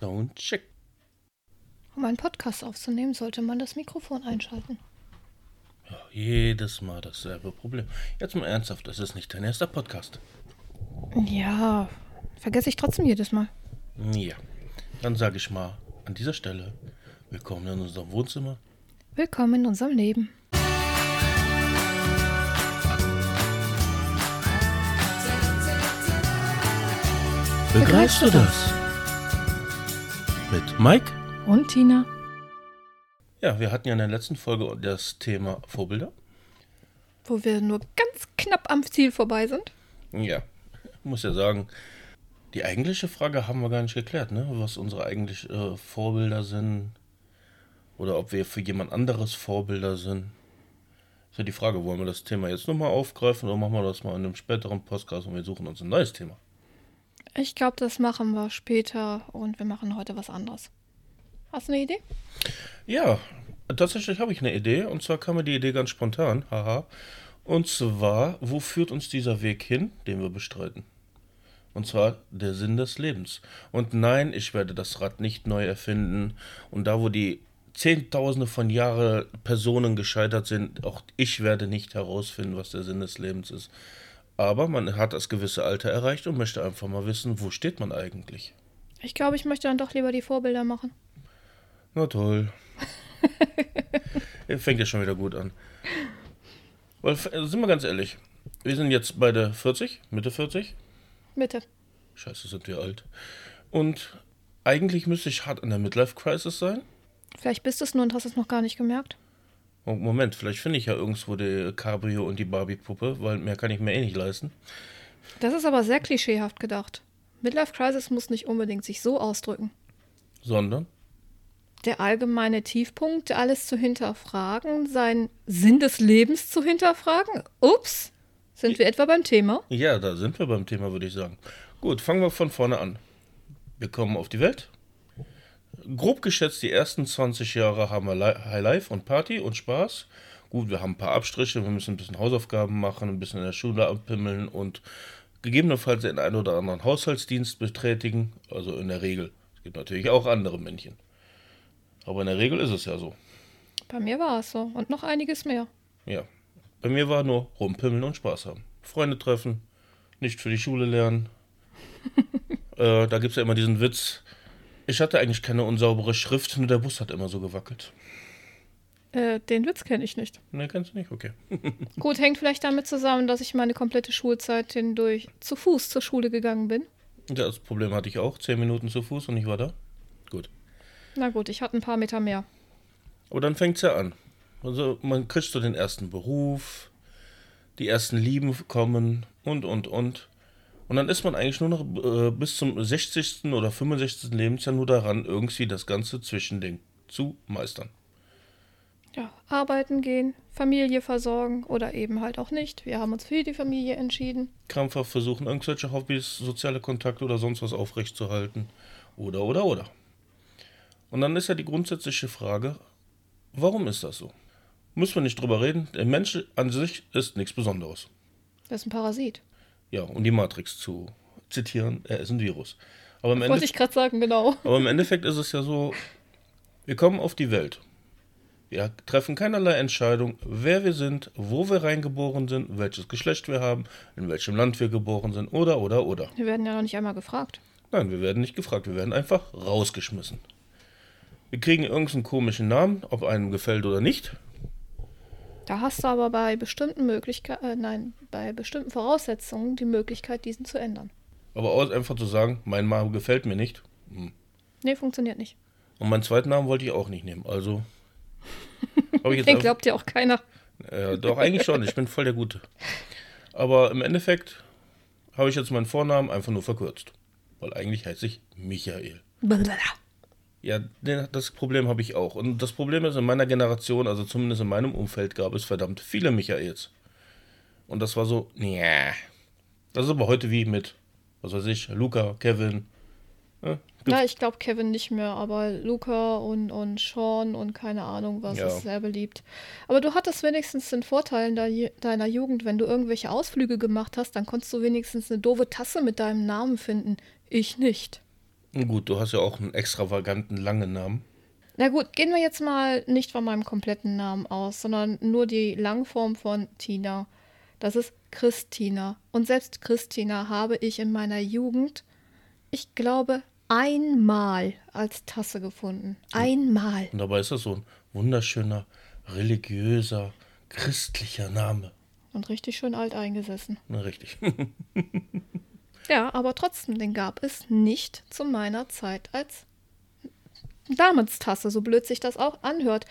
Soundcheck. Um einen Podcast aufzunehmen, sollte man das Mikrofon einschalten. Ja, jedes Mal dasselbe Problem. Jetzt mal ernsthaft, das ist nicht dein erster Podcast. Ja, vergesse ich trotzdem jedes Mal. Ja, dann sage ich mal an dieser Stelle willkommen in unserem Wohnzimmer. Willkommen in unserem Leben. Begreifst du das? Mit Mike? Und Tina? Ja, wir hatten ja in der letzten Folge das Thema Vorbilder. Wo wir nur ganz knapp am Ziel vorbei sind. Ja, muss ja sagen, die eigentliche Frage haben wir gar nicht geklärt, ne? Was unsere eigentlich äh, Vorbilder sind. Oder ob wir für jemand anderes Vorbilder sind. Ist ja die Frage, wollen wir das Thema jetzt nochmal aufgreifen oder machen wir das mal in einem späteren Podcast und wir suchen uns ein neues Thema? Ich glaube, das machen wir später und wir machen heute was anderes. Hast du eine Idee? Ja, tatsächlich habe ich eine Idee und zwar kam mir die Idee ganz spontan, haha. Und zwar, wo führt uns dieser Weg hin, den wir bestreiten? Und zwar der Sinn des Lebens. Und nein, ich werde das Rad nicht neu erfinden. Und da, wo die Zehntausende von Jahren Personen gescheitert sind, auch ich werde nicht herausfinden, was der Sinn des Lebens ist. Aber man hat das gewisse Alter erreicht und möchte einfach mal wissen, wo steht man eigentlich. Ich glaube, ich möchte dann doch lieber die Vorbilder machen. Na toll. Fängt ja schon wieder gut an. Weil, äh, sind wir ganz ehrlich, wir sind jetzt beide 40, Mitte 40. Bitte. Scheiße, sind wir alt. Und eigentlich müsste ich hart an der Midlife-Crisis sein. Vielleicht bist du es nur und hast es noch gar nicht gemerkt. Oh, Moment, vielleicht finde ich ja irgendwo die Cabrio und die Barbie-Puppe, weil mehr kann ich mir eh nicht leisten. Das ist aber sehr klischeehaft gedacht. Midlife Crisis muss nicht unbedingt sich so ausdrücken. Sondern? Der allgemeine Tiefpunkt, alles zu hinterfragen, seinen Sinn des Lebens zu hinterfragen. Ups, sind wir etwa beim Thema? Ja, da sind wir beim Thema, würde ich sagen. Gut, fangen wir von vorne an. Wir kommen auf die Welt. Grob geschätzt, die ersten 20 Jahre haben wir High Life und Party und Spaß. Gut, wir haben ein paar Abstriche, wir müssen ein bisschen Hausaufgaben machen, ein bisschen in der Schule abpimmeln und gegebenenfalls den einen oder anderen Haushaltsdienst betätigen. Also in der Regel. Es gibt natürlich auch andere Männchen. Aber in der Regel ist es ja so. Bei mir war es so. Und noch einiges mehr. Ja. Bei mir war nur rumpimmeln und Spaß haben. Freunde treffen, nicht für die Schule lernen. äh, da gibt es ja immer diesen Witz. Ich hatte eigentlich keine unsaubere Schrift, nur der Bus hat immer so gewackelt. Äh, den Witz kenne ich nicht. Ne, kennst du nicht? Okay. Gut, hängt vielleicht damit zusammen, dass ich meine komplette Schulzeit hindurch zu Fuß zur Schule gegangen bin. Das Problem hatte ich auch. Zehn Minuten zu Fuß und ich war da. Gut. Na gut, ich hatte ein paar Meter mehr. Aber dann fängt es ja an. Also man kriegt so den ersten Beruf, die ersten Lieben kommen und, und, und. Und dann ist man eigentlich nur noch äh, bis zum 60. oder 65. Lebensjahr nur daran, irgendwie das ganze Zwischending zu meistern. Ja, arbeiten gehen, Familie versorgen oder eben halt auch nicht. Wir haben uns für die Familie entschieden. Krampfhaft versuchen, irgendwelche Hobbys, soziale Kontakte oder sonst was aufrechtzuerhalten. Oder, oder, oder. Und dann ist ja die grundsätzliche Frage, warum ist das so? Müssen wir nicht drüber reden. Der Mensch an sich ist nichts Besonderes. Das ist ein Parasit. Ja, um die Matrix zu zitieren, er ist ein Virus. Aber im, Wollte ich gerade sagen, genau. aber im Endeffekt ist es ja so, wir kommen auf die Welt. Wir treffen keinerlei Entscheidung, wer wir sind, wo wir reingeboren sind, welches Geschlecht wir haben, in welchem Land wir geboren sind, oder, oder, oder. Wir werden ja noch nicht einmal gefragt. Nein, wir werden nicht gefragt, wir werden einfach rausgeschmissen. Wir kriegen irgendeinen komischen Namen, ob einem gefällt oder nicht. Da hast du aber bei bestimmten Möglichkeiten, äh, nein, bei bestimmten Voraussetzungen die Möglichkeit, diesen zu ändern. Aber aus einfach zu sagen, mein Name gefällt mir nicht. Hm. Nee, funktioniert nicht. Und meinen zweiten Namen wollte ich auch nicht nehmen. Also. Den glaubt ja auch keiner. Ja, doch, eigentlich schon. Ich bin voll der Gute. Aber im Endeffekt habe ich jetzt meinen Vornamen einfach nur verkürzt. Weil eigentlich heiße ich Michael. Ja, den, das Problem habe ich auch. Und das Problem ist, in meiner Generation, also zumindest in meinem Umfeld, gab es verdammt viele Michaels. Und das war so, ja. Das ist aber heute wie mit, was weiß ich, Luca, Kevin. Ja, Na, ich glaube Kevin nicht mehr, aber Luca und, und Sean und keine Ahnung was Ja. ist sehr beliebt. Aber du hattest wenigstens den Vorteil in dei- deiner Jugend, wenn du irgendwelche Ausflüge gemacht hast, dann konntest du wenigstens eine doofe Tasse mit deinem Namen finden. Ich nicht. Gut, du hast ja auch einen extravaganten langen Namen. Na gut, gehen wir jetzt mal nicht von meinem kompletten Namen aus, sondern nur die Langform von Tina. Das ist Christina. Und selbst Christina habe ich in meiner Jugend, ich glaube, einmal als Tasse gefunden. Einmal. Und dabei ist das so ein wunderschöner, religiöser, christlicher Name. Und richtig schön alt eingesessen. Na, richtig. Ja, aber trotzdem, den gab es nicht zu meiner Zeit als Damenstasse, so blöd sich das auch anhört.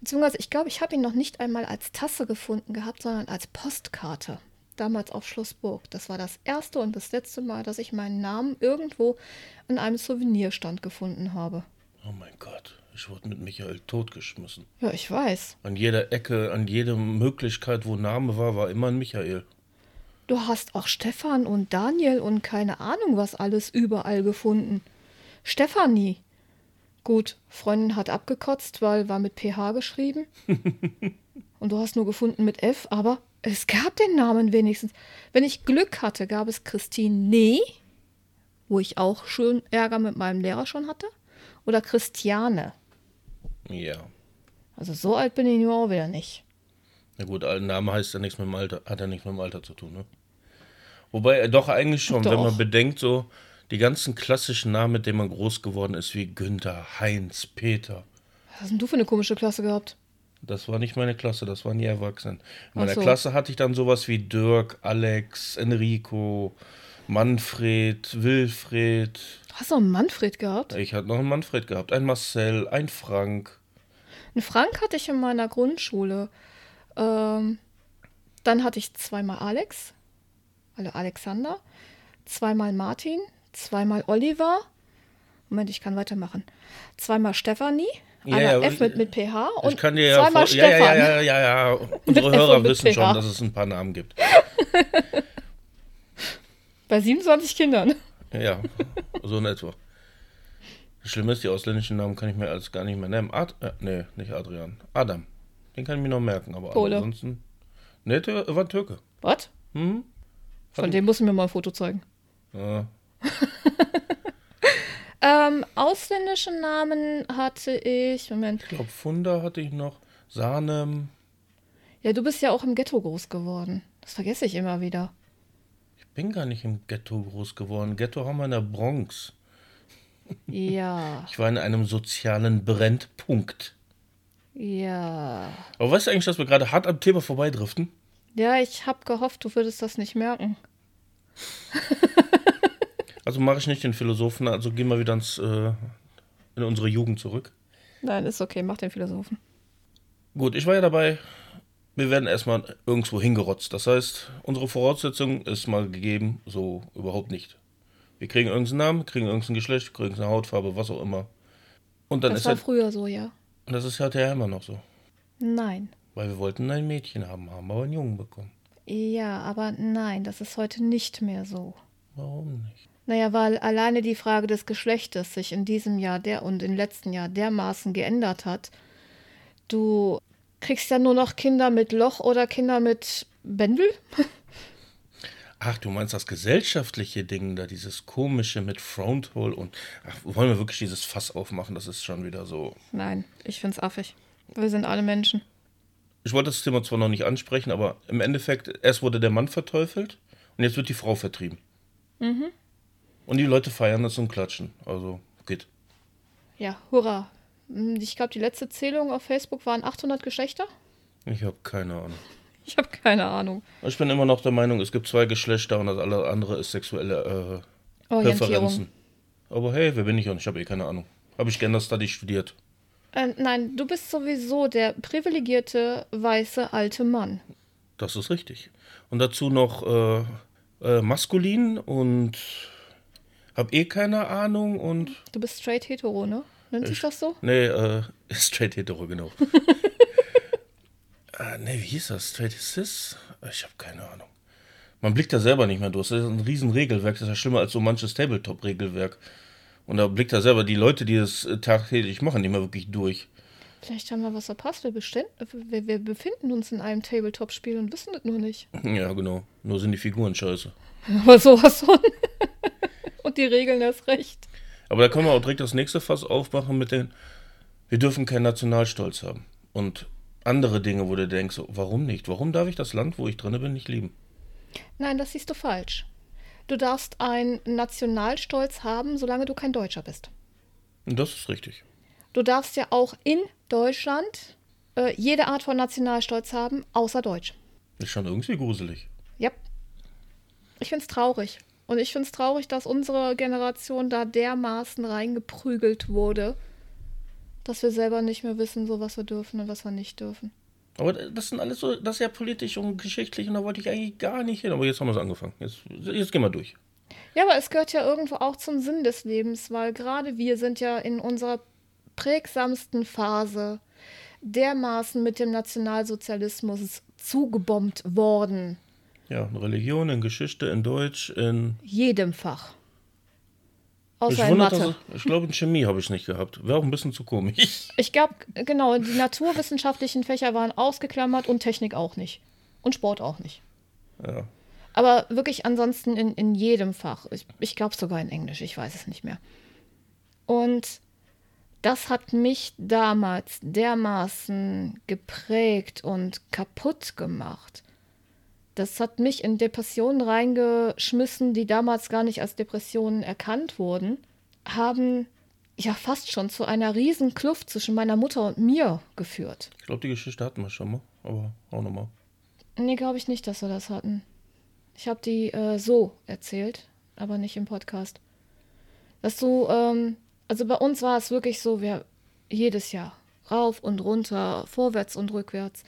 Beziehungsweise, ich glaube, ich habe ihn noch nicht einmal als Tasse gefunden gehabt, sondern als Postkarte. Damals auf Schlossburg. Das war das erste und das letzte Mal, dass ich meinen Namen irgendwo in einem Souvenirstand gefunden habe. oh mein Gott, ich wurde mit Michael totgeschmissen. Ja, ich weiß. An jeder Ecke, an jeder Möglichkeit, wo Name war, war immer ein Michael. Du hast auch Stefan und Daniel und keine Ahnung was alles überall gefunden. Stefanie. Gut, Freundin hat abgekotzt, weil war mit PH geschrieben. und du hast nur gefunden mit F, aber es gab den Namen wenigstens. Wenn ich Glück hatte, gab es Christine Nee, wo ich auch schon Ärger mit meinem Lehrer schon hatte. Oder Christiane. Ja. Also so alt bin ich nun auch wieder nicht. Na gut, Name heißt ja nichts mit dem Alter, hat ja nichts mit dem Alter zu tun, ne? Wobei, äh, doch eigentlich schon, wenn man Doch. bedenkt, so die ganzen klassischen Namen, mit denen man groß geworden ist, wie Günther, Heinz, Peter. Was hast denn du für eine komische Klasse gehabt? Das war nicht meine Klasse, das waren die Erwachsenen. In meiner so. Klasse hatte ich dann sowas wie Dirk, Alex, Enrico, Manfred, Wilfred. Hast du einen Manfred gehabt? Ich hatte noch einen Manfred gehabt, ein Marcel, ein Frank. Einen Frank hatte ich in meiner Grundschule. Ähm, dann hatte ich zweimal Alex, also Alexander, zweimal Martin, zweimal Oliver. Moment, ich kann weitermachen. Zweimal Stefanie, Ja, ja, F mit, mit PH und ich kann dir ja, zweimal ja, Stefan. ja, ja, ja, ja, ja. Unsere Hörer wissen schon, dass es ein paar Namen gibt. Bei 27 Kindern. Ja, so in etwa. Das Schlimme ist, die ausländischen Namen kann ich mir alles gar nicht mehr nennen. Ad, äh, nee, nicht Adrian. Adam. Den kann ich mir noch merken, aber Pole. ansonsten. Nee, der war Türke. Was? Hm? Von dem musst du mir mal ein Foto zeigen. Ja. Ähm, ausländische Namen hatte ich. Moment. Ich glaube, Funda hatte ich noch. Sahnem. Ja, du bist ja auch im Ghetto groß geworden. Das vergesse ich immer wieder. Ich bin gar nicht im Ghetto groß geworden. Ghetto haben wir in der Bronx. Ja, Ich war in einem sozialen Brennpunkt. Ja. Aber weißt du eigentlich, dass wir gerade hart am Thema vorbeidriften? Ja, ich habe gehofft, du würdest das nicht merken. Also mache ich nicht den Philosophen, also gehen wir wieder ins, äh, in unsere Jugend zurück. Nein, ist okay, mach den Philosophen. Gut, ich war ja dabei. Wir werden erstmal irgendwo hingerotzt. Das heißt, unsere Voraussetzung ist mal gegeben, so überhaupt nicht. Wir kriegen irgendeinen Namen, kriegen irgendein Geschlecht, kriegen eine Hautfarbe, was auch immer. Und dann Das ist war halt, früher so, ja. Und das ist halt ja immer noch so. Nein. Weil wir wollten ein Mädchen haben, haben aber einen Jungen bekommen. Ja, aber nein, das ist heute nicht mehr so. Warum nicht? Naja, weil alleine die Frage des Geschlechtes sich in diesem Jahr der und im letzten Jahr dermaßen geändert hat. Du kriegst ja nur noch Kinder mit Loch oder Kinder mit Bändel. Ach, du meinst das gesellschaftliche Ding da, dieses komische mit Fronthole und ach, wollen wir wirklich dieses Fass aufmachen? Das ist schon wieder so. Nein, ich find's affig. Wir sind alle Menschen. Ich wollte das Thema zwar noch nicht ansprechen, aber im Endeffekt, erst wurde der Mann verteufelt und jetzt wird die Frau vertrieben. Und die Leute feiern das und klatschen. Also, geht. Ja, hurra. Hm, Ich glaube, die letzte Zählung auf Facebook waren 800 Geschlechter. Ich habe keine Ahnung. Ich habe keine Ahnung. Ich bin immer noch der Meinung, es gibt zwei Geschlechter und das alle andere ist sexuelle äh, Orientierung. Präferenzen. Aber hey, wer bin ich und ich habe eh keine Ahnung. Habe ich Gender Study studiert. Äh, nein, du bist sowieso der privilegierte, weiße, alte Mann. Das ist richtig. Und dazu noch äh, äh, maskulin und habe eh keine Ahnung und Du bist straight hetero, ne? Nennt sich das so? Nee, äh, straight hetero, genau. äh, nee, wie hieß das? Straight cis? Ich habe keine Ahnung. Man blickt da selber nicht mehr durch. Das ist ein riesen Regelwerk. Das ist ja schlimmer als so manches Tabletop-Regelwerk. Und da blickt da selber die Leute, die das äh, tagtäglich machen, nicht mehr wirklich durch. Vielleicht haben wir was verpasst. Wir, wir, wir befinden uns in einem Tabletop-Spiel und wissen das nur nicht. Ja, genau. Nur sind die Figuren scheiße. Aber sowas von. und die Regeln erst recht. Aber da können wir auch direkt das nächste Fass aufmachen mit den, wir dürfen keinen Nationalstolz haben. Und andere Dinge, wo du denkst, warum nicht? Warum darf ich das Land, wo ich drin bin, nicht lieben? Nein, das siehst du falsch. Du darfst einen Nationalstolz haben, solange du kein Deutscher bist. Das ist richtig. Du darfst ja auch in Deutschland äh, jede Art von Nationalstolz haben, außer Deutsch. Ist schon irgendwie gruselig. Ja. Ich finde es traurig. Und ich finde es traurig, dass unsere Generation da dermaßen reingeprügelt wurde, dass wir selber nicht mehr wissen, so was wir dürfen und was wir nicht dürfen. Aber das sind alles so, das ist ja politisch und geschichtlich und da wollte ich eigentlich gar nicht hin. Aber jetzt haben wir es angefangen. Jetzt, jetzt gehen wir durch. Ja, aber es gehört ja irgendwo auch zum Sinn des Lebens, weil gerade wir sind ja in unserer prägsamsten Phase dermaßen mit dem Nationalsozialismus zugebombt worden. Ja, in Religion, in Geschichte, in Deutsch, in. Jedem Fach. Außer ich in Mathe. Ich, ich glaube, in Chemie habe ich nicht gehabt. Wäre auch ein bisschen zu komisch. Ich glaube, genau, die naturwissenschaftlichen Fächer waren ausgeklammert und Technik auch nicht. Und Sport auch nicht. Ja. Aber wirklich ansonsten in, in jedem Fach. Ich, ich glaube sogar in Englisch, ich weiß es nicht mehr. Und das hat mich damals dermaßen geprägt und kaputt gemacht. Das hat mich in Depressionen reingeschmissen, die damals gar nicht als Depressionen erkannt wurden, haben ja fast schon zu einer riesen Kluft zwischen meiner Mutter und mir geführt. Ich glaube, die Geschichte hatten wir schon mal, aber auch nochmal. Nee, glaube ich nicht, dass wir das hatten. Ich habe die äh, so erzählt, aber nicht im Podcast. Dass du, ähm, also bei uns war es wirklich so, wir jedes Jahr rauf und runter, vorwärts und rückwärts.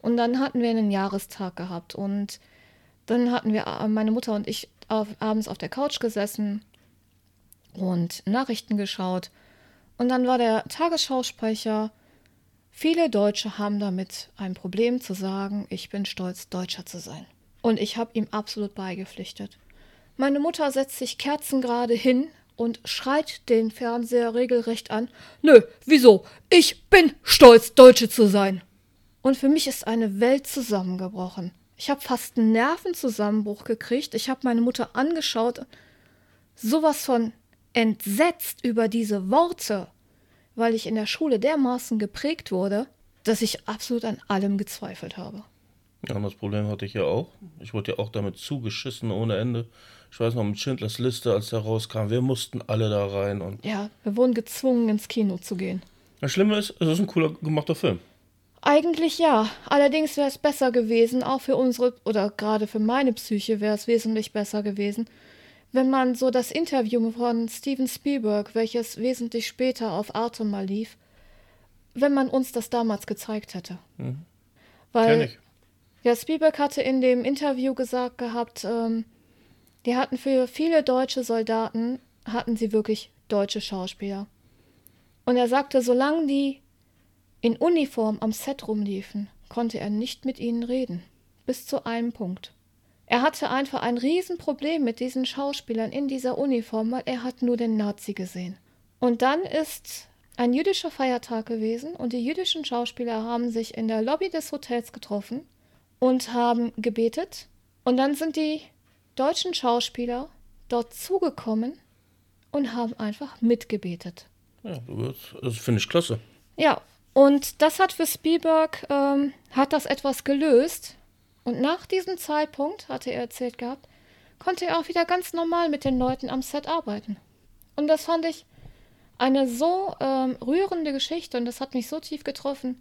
Und dann hatten wir einen Jahrestag gehabt und dann hatten wir, äh, meine Mutter und ich, auf, abends auf der Couch gesessen und Nachrichten geschaut. Und dann war der Tagesschausprecher, viele Deutsche haben damit ein Problem zu sagen, ich bin stolz, Deutscher zu sein. Und ich habe ihm absolut beigepflichtet. Meine Mutter setzt sich kerzengerade hin und schreit den Fernseher regelrecht an. Nö, wieso? Ich bin stolz, Deutsche zu sein. Und für mich ist eine Welt zusammengebrochen. Ich habe fast einen Nervenzusammenbruch gekriegt. Ich habe meine Mutter angeschaut, sowas von entsetzt über diese Worte, weil ich in der Schule dermaßen geprägt wurde, dass ich absolut an allem gezweifelt habe. Ja, und das Problem hatte ich ja auch. Ich wurde ja auch damit zugeschissen ohne Ende. Ich weiß noch mit Schindlers Liste, als der rauskam, wir mussten alle da rein. Und ja, wir wurden gezwungen, ins Kino zu gehen. Das Schlimme ist, es ist ein cooler gemachter Film. Eigentlich ja. Allerdings wäre es besser gewesen, auch für unsere, oder gerade für meine Psyche wäre es wesentlich besser gewesen, wenn man so das Interview von Steven Spielberg, welches wesentlich später auf Arte mal lief, wenn man uns das damals gezeigt hätte. Mhm. Weil, ich. ja, Spielberg hatte in dem Interview gesagt gehabt, ähm, die hatten für viele deutsche Soldaten, hatten sie wirklich deutsche Schauspieler. Und er sagte, solange die in Uniform am Set rumliefen, konnte er nicht mit ihnen reden. Bis zu einem Punkt. Er hatte einfach ein Riesenproblem mit diesen Schauspielern in dieser Uniform, weil er hat nur den Nazi gesehen. Und dann ist ein jüdischer Feiertag gewesen und die jüdischen Schauspieler haben sich in der Lobby des Hotels getroffen und haben gebetet. Und dann sind die deutschen Schauspieler dort zugekommen und haben einfach mitgebetet. Ja, das finde ich klasse. Ja, und das hat für Spielberg, ähm, hat das etwas gelöst. Und nach diesem Zeitpunkt, hatte er erzählt gehabt, konnte er auch wieder ganz normal mit den Leuten am Set arbeiten. Und das fand ich eine so ähm, rührende Geschichte und das hat mich so tief getroffen.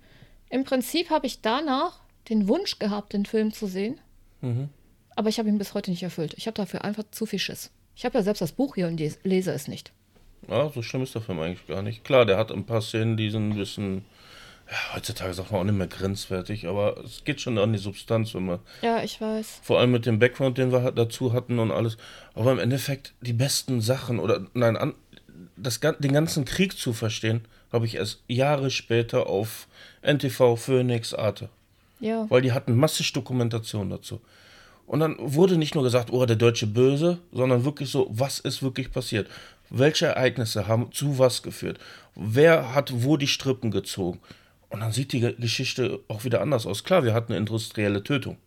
Im Prinzip habe ich danach den Wunsch gehabt, den Film zu sehen. Mhm. Aber ich habe ihn bis heute nicht erfüllt. Ich habe dafür einfach zu viel Schiss. Ich habe ja selbst das Buch hier und lese es nicht. Ja, so schlimm ist der Film eigentlich gar nicht. Klar, der hat ein paar Szenen, die sind ein bisschen ja, heutzutage sagt man auch nicht mehr grenzwertig, aber es geht schon an die Substanz, wenn man. Ja, ich weiß. Vor allem mit dem Background, den wir dazu hatten und alles. Aber im Endeffekt, die besten Sachen oder nein, an, das, den ganzen Krieg zu verstehen, habe ich erst Jahre später auf NTV, Phoenix, Arte. Ja. Weil die hatten massig Dokumentation dazu. Und dann wurde nicht nur gesagt, oh, der Deutsche böse, sondern wirklich so, was ist wirklich passiert? Welche Ereignisse haben zu was geführt? Wer hat wo die Strippen gezogen? Und dann sieht die Geschichte auch wieder anders aus. Klar, wir hatten eine industrielle Tötung.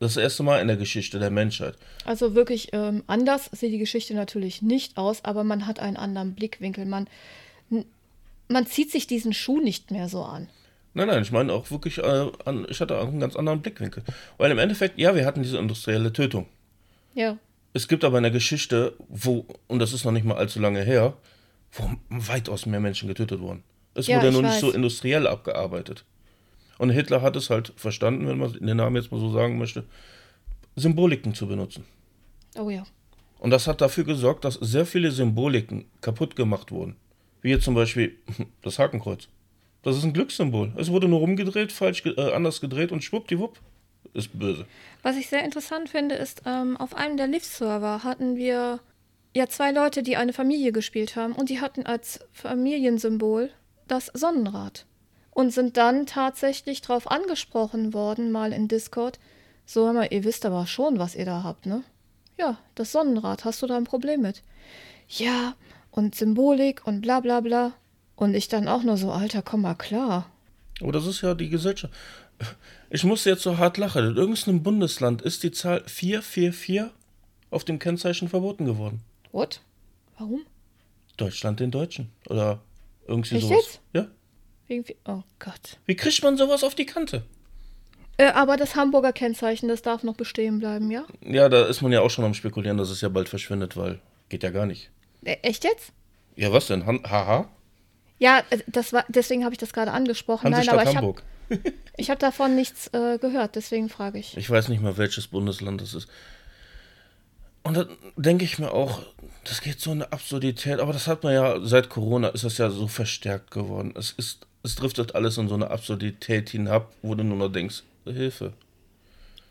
Das erste Mal in der Geschichte der Menschheit. Also wirklich ähm, anders sieht die Geschichte natürlich nicht aus, aber man hat einen anderen Blickwinkel. Man, man zieht sich diesen Schuh nicht mehr so an. Nein, nein, ich meine auch wirklich, äh, an, ich hatte auch einen ganz anderen Blickwinkel. Weil im Endeffekt, ja, wir hatten diese industrielle Tötung. Ja. Es gibt aber eine Geschichte, wo, und das ist noch nicht mal allzu lange her, wo weitaus mehr Menschen getötet wurden. Es Ja, wurde ich nur nicht so industriell abgearbeitet. Und Hitler hat es halt verstanden, wenn man den Namen jetzt mal so sagen möchte, Symboliken zu benutzen. Oh ja. Und das hat dafür gesorgt, dass sehr viele Symboliken kaputt gemacht wurden. Wie jetzt zum Beispiel das Hakenkreuz. Das ist ein Glückssymbol. Es wurde nur rumgedreht, falsch äh, anders gedreht und schwuppdiwupp ist böse. Was ich sehr interessant finde, ist, ähm, auf einem der Live-Server hatten wir ja zwei Leute, die eine Familie gespielt haben und die hatten als Familiensymbol das Sonnenrad und sind dann tatsächlich drauf angesprochen worden, mal in Discord. So, hör mal, ihr wisst aber schon, was ihr da habt, ne? Ja, das Sonnenrad, hast du da ein Problem mit? Ja, und Symbolik und bla bla bla. Und ich dann auch nur so, Alter, komm mal klar. Aber das ist ja die Gesellschaft. Ich muss jetzt so hart lachen. In irgendeinem Bundesland ist die Zahl 444 auf dem Kennzeichen verboten geworden. What? Warum? Deutschland den Deutschen. Oder irgendwie Echt sowas. jetzt? Ja. Irgendwie. Oh Gott. Wie kriegt man sowas auf die Kante? Äh, aber das Hamburger Kennzeichen, das darf noch bestehen bleiben, ja? Ja, da ist man ja auch schon am Spekulieren, dass es ja bald verschwindet, weil geht ja gar nicht. Äh, echt jetzt? Ja, was denn? Han Haha? Ja, äh, das war, deswegen habe ich das gerade angesprochen. Nein, Hansestadt aber ich habe Hamburg. ich hab davon nichts äh, gehört, deswegen frage ich. Ich weiß nicht mal, welches Bundesland das ist. Und da denke ich mir auch, das geht so eine Absurdität, aber das hat man ja seit Corona ist das ja so verstärkt geworden. Es ist, es driftet alles in so eine Absurdität hinab, wo du nur noch denkst, Hilfe.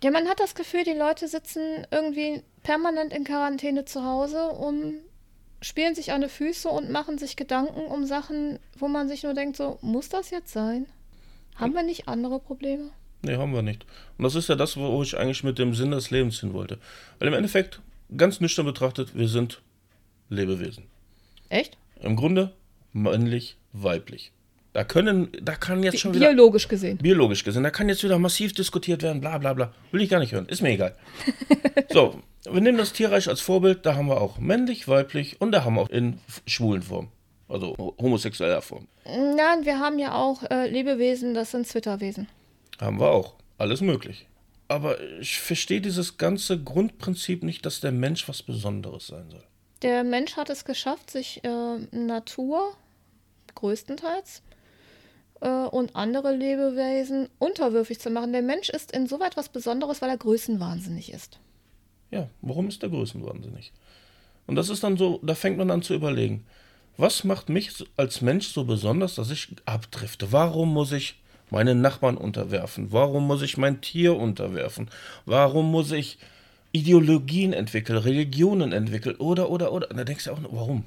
Ja, man hat das Gefühl, die Leute sitzen irgendwie permanent in Quarantäne zu Hause und spielen sich an die Füße und machen sich Gedanken um Sachen, wo man sich nur denkt, so, muss das jetzt sein? Haben wir nicht andere Probleme? Nee, haben wir nicht. Und das ist ja das, wo ich eigentlich mit dem Sinn des Lebens hin wollte. Weil im Endeffekt, ganz nüchtern betrachtet, wir sind Lebewesen. Echt? Im Grunde männlich, weiblich. Da können, da kann jetzt schon wieder. Biologisch gesehen. biologisch gesehen, da kann jetzt wieder massiv diskutiert werden, bla bla bla. Will ich gar nicht hören, ist mir egal. so, wir nehmen das Tierreich als Vorbild, da haben wir auch männlich, weiblich und da haben wir auch in schwulen Form. Also ho- homosexueller Form. Nein, wir haben ja auch äh, Lebewesen, das sind Zwitterwesen. Haben wir auch. Alles möglich. Aber ich verstehe dieses ganze Grundprinzip nicht, dass der Mensch was Besonderes sein soll. Der Mensch hat es geschafft, sich äh, Natur größtenteils äh, und andere Lebewesen unterwürfig zu machen. Der Mensch ist insoweit was Besonderes, weil er größenwahnsinnig ist. Ja, warum ist der Größenwahnsinnig? Und das ist dann so, da fängt man an zu überlegen, was macht mich als Mensch so besonders, dass ich abdrifte? Warum muss ich meinen Nachbarn unterwerfen? Warum muss ich mein Tier unterwerfen? Warum muss ich Ideologien entwickeln, Religionen entwickeln? Oder, oder, oder. Und da denkst du auch, warum?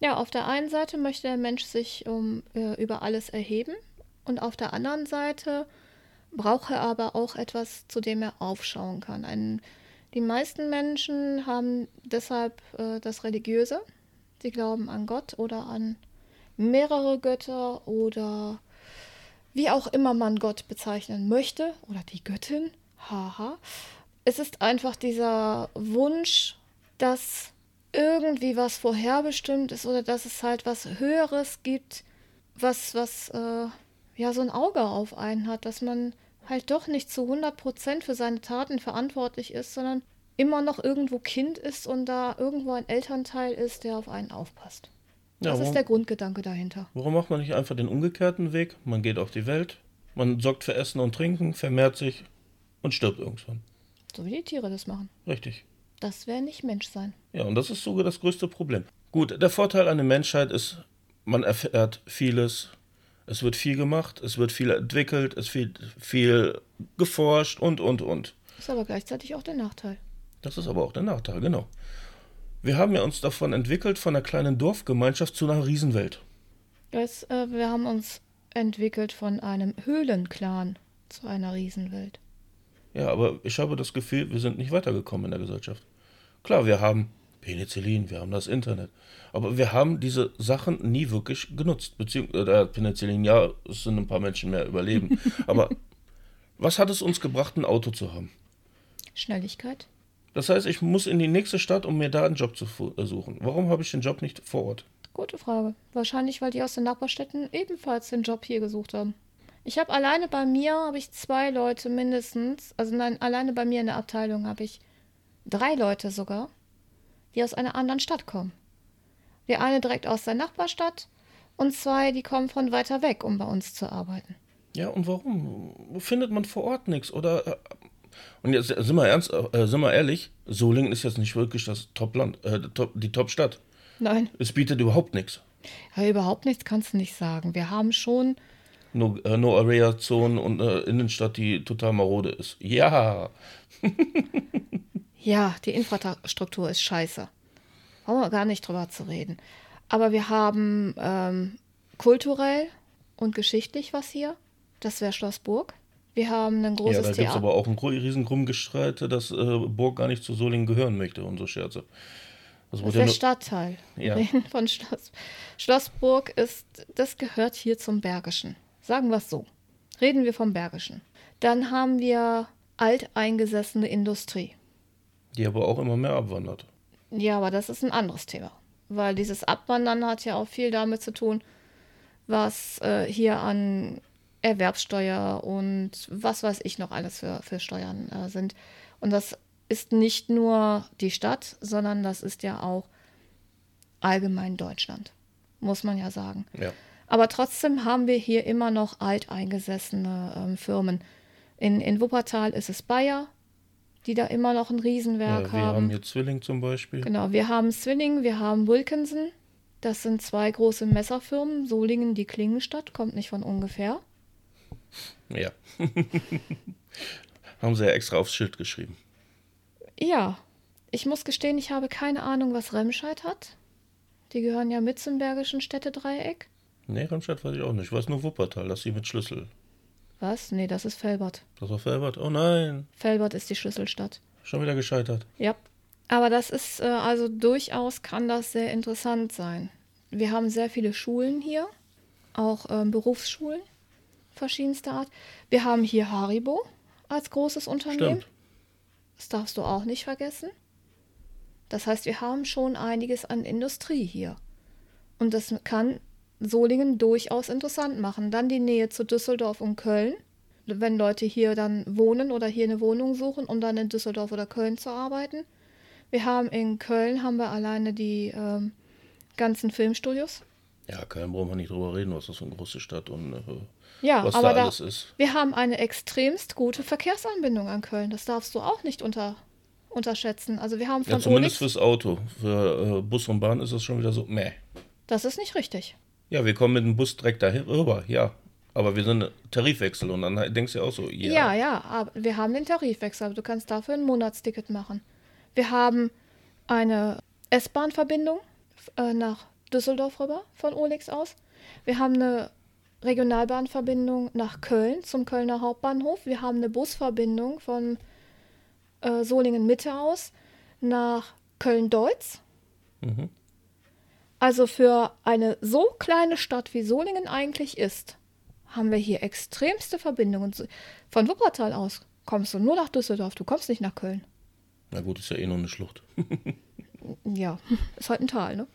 Ja, auf der einen Seite möchte der Mensch sich um, äh, über alles erheben und auf der anderen Seite braucht er aber auch etwas, zu dem er aufschauen kann. Ein, die meisten Menschen haben deshalb äh, das Religiöse. Sie glauben an Gott oder an mehrere Götter oder wie auch immer man Gott bezeichnen möchte oder die Göttin. Haha. Es ist einfach dieser Wunsch, dass irgendwie was vorherbestimmt ist oder dass es halt was Höheres gibt, was, was, äh, ja, so ein Auge auf einen hat, dass man halt doch nicht zu 100% für seine Taten verantwortlich ist, sondern immer noch irgendwo Kind ist und da irgendwo ein Elternteil ist, der auf einen aufpasst. Ja, Das ist warum, der Grundgedanke dahinter. warum macht man nicht einfach den umgekehrten Weg? Man geht auf die Welt, man sorgt für Essen und Trinken, vermehrt sich und stirbt irgendwann. So wie die Tiere das machen. Richtig. Das wäre nicht Menschsein. Ja, und das ist sogar das größte Problem. Gut, der Vorteil an der Menschheit ist, man erfährt vieles, es wird viel gemacht, es wird viel entwickelt, es wird viel geforscht und, und, und. Ist aber gleichzeitig auch der Nachteil. Das ist aber auch der Nachteil, genau. Wir haben ja uns davon entwickelt, von einer kleinen Dorfgemeinschaft zu einer Riesenwelt. Jetzt, äh, wir haben uns entwickelt von einem Höhlenclan zu einer Riesenwelt. Ja, aber ich habe das Gefühl, wir sind nicht weitergekommen in der Gesellschaft. Klar, wir haben Penicillin, wir haben das Internet, aber wir haben diese Sachen nie wirklich genutzt. Beziehungsweise äh, Penicillin, ja, es sind ein paar Menschen mehr überleben. aber was hat es uns gebracht, ein Auto zu haben? Schnelligkeit. Das heißt, ich muss in die nächste Stadt, um mir da einen Job zu äh, suchen. Warum habe ich den Job nicht vor Ort? Gute Frage. Wahrscheinlich, weil die aus den Nachbarstädten ebenfalls den Job hier gesucht haben. Ich habe alleine bei mir habe ich zwei Leute mindestens, also nein, alleine bei mir in der Abteilung habe ich drei Leute sogar, die aus einer anderen Stadt kommen. Der eine direkt aus der Nachbarstadt und zwei, die kommen von weiter weg, um bei uns zu arbeiten. Ja, und warum? Findet man vor Ort nichts? Oder. Und jetzt äh, sind wir ernst, äh, sind wir ehrlich, Solingen ist jetzt nicht wirklich das Top-Land, äh, die Top-Stadt. Nein, Es bietet überhaupt nichts. ja, überhaupt nichts kannst du nicht sagen. Wir haben schon, No, äh, no Area Zonen und äh, Innenstadt, die total marode ist. Ja, ja, die Infrastruktur ist scheiße. Brauchen wir gar nicht drüber zu reden. Aber wir haben ähm, kulturell und geschichtlich was hier. Das wäre Schloss Burg. Wir haben ein ja großes da gibt es aber auch einen riesen Rumgestreit, dass äh, Burg gar nicht zu Solingen gehören möchte und so Scherze. Das Das ist ja der Stadtteil. Ja. von Schloss. Schlossburg ist, das gehört hier zum Bergischen. Sagen wir es so. Reden wir vom Bergischen. Dann haben wir alteingesessene Industrie. die aber auch immer mehr abwandert. Ja, aber das ist ein anderes Thema. Weil dieses Abwandern hat ja auch viel damit zu tun, was äh, hier an Erwerbssteuer und was weiß ich noch alles für, für Steuern äh, sind. Und das ist nicht nur die Stadt, sondern das ist ja auch allgemein Deutschland, muss man ja sagen. Ja. Aber trotzdem haben wir hier immer noch alteingesessene ähm, Firmen. In, in Wuppertal ist es Bayer, die da immer noch ein ja Riesenwerk wir haben hier Zwilling zum Beispiel. Genau, wir haben Swilling, wir haben Wilkinson. Das sind zwei große Messerfirmen. Solingen, die Klingenstadt, kommt nicht von ungefähr. Ja. haben sie ja extra aufs Schild geschrieben. Ja, ich muss gestehen, ich habe keine Ahnung, was Remscheid hat. Die gehören ja mit zum Bergischen Städtedreieck. Nee, Remscheid weiß ich auch nicht. Ich weiß nur Wuppertal, das ist die mit Schlüssel. Was? Nee, das ist Felbert. Das war Felbert. Oh nein, Felbert ist die Schlüsselstadt. schon wieder gescheitert. Ja. Aber das ist, äh, also durchaus kann das sehr interessant sein. Wir haben sehr viele Schulen hier, auch ähm, Berufsschulen verschiedenster Art. Wir haben hier Haribo als großes Unternehmen. Stimmt. Das darfst du auch nicht vergessen. Das heißt, wir haben schon einiges an Industrie hier. Und das kann Solingen durchaus interessant machen. Dann die Nähe zu Düsseldorf und Köln. Wenn Leute hier dann wohnen oder hier eine Wohnung suchen, um dann in Düsseldorf oder Köln zu arbeiten. Wir haben in Köln haben wir alleine die ähm, ganzen Filmstudios. Ja, Köln brauchen wir nicht drüber reden, was das für eine große Stadt und äh, Ja, was aber da da, alles ist. wir haben eine extremst gute Verkehrsanbindung an Köln. Das darfst du auch nicht unter, unterschätzen. Also wir haben Ja, von zumindest Olix, fürs Auto. Für äh, Bus und Bahn ist das schon wieder so, meh. das ist nicht richtig. Ja, wir kommen mit dem Bus direkt dahin rüber, ja. Aber wir sind Tarifwechsel und dann denkst du ja auch so, ja. Ja, ja, aber wir haben den Tarifwechsel, aber du kannst dafür ein Monatsticket machen. Wir haben eine S-Bahn-Verbindung äh, nach Düsseldorf rüber von Olix aus. Wir haben eine Regionalbahnverbindung nach Köln zum Kölner Hauptbahnhof. Wir haben eine Busverbindung von äh, Solingen Mitte aus nach Köln-Deutz. Mhm. Also für eine so kleine Stadt wie Solingen eigentlich ist, haben wir hier extremste Verbindungen. Von Wuppertal aus kommst du nur nach Düsseldorf, du kommst nicht nach Köln. Na gut, ist ja eh nur eine Schlucht. Ja, ist halt ein Tal, ne?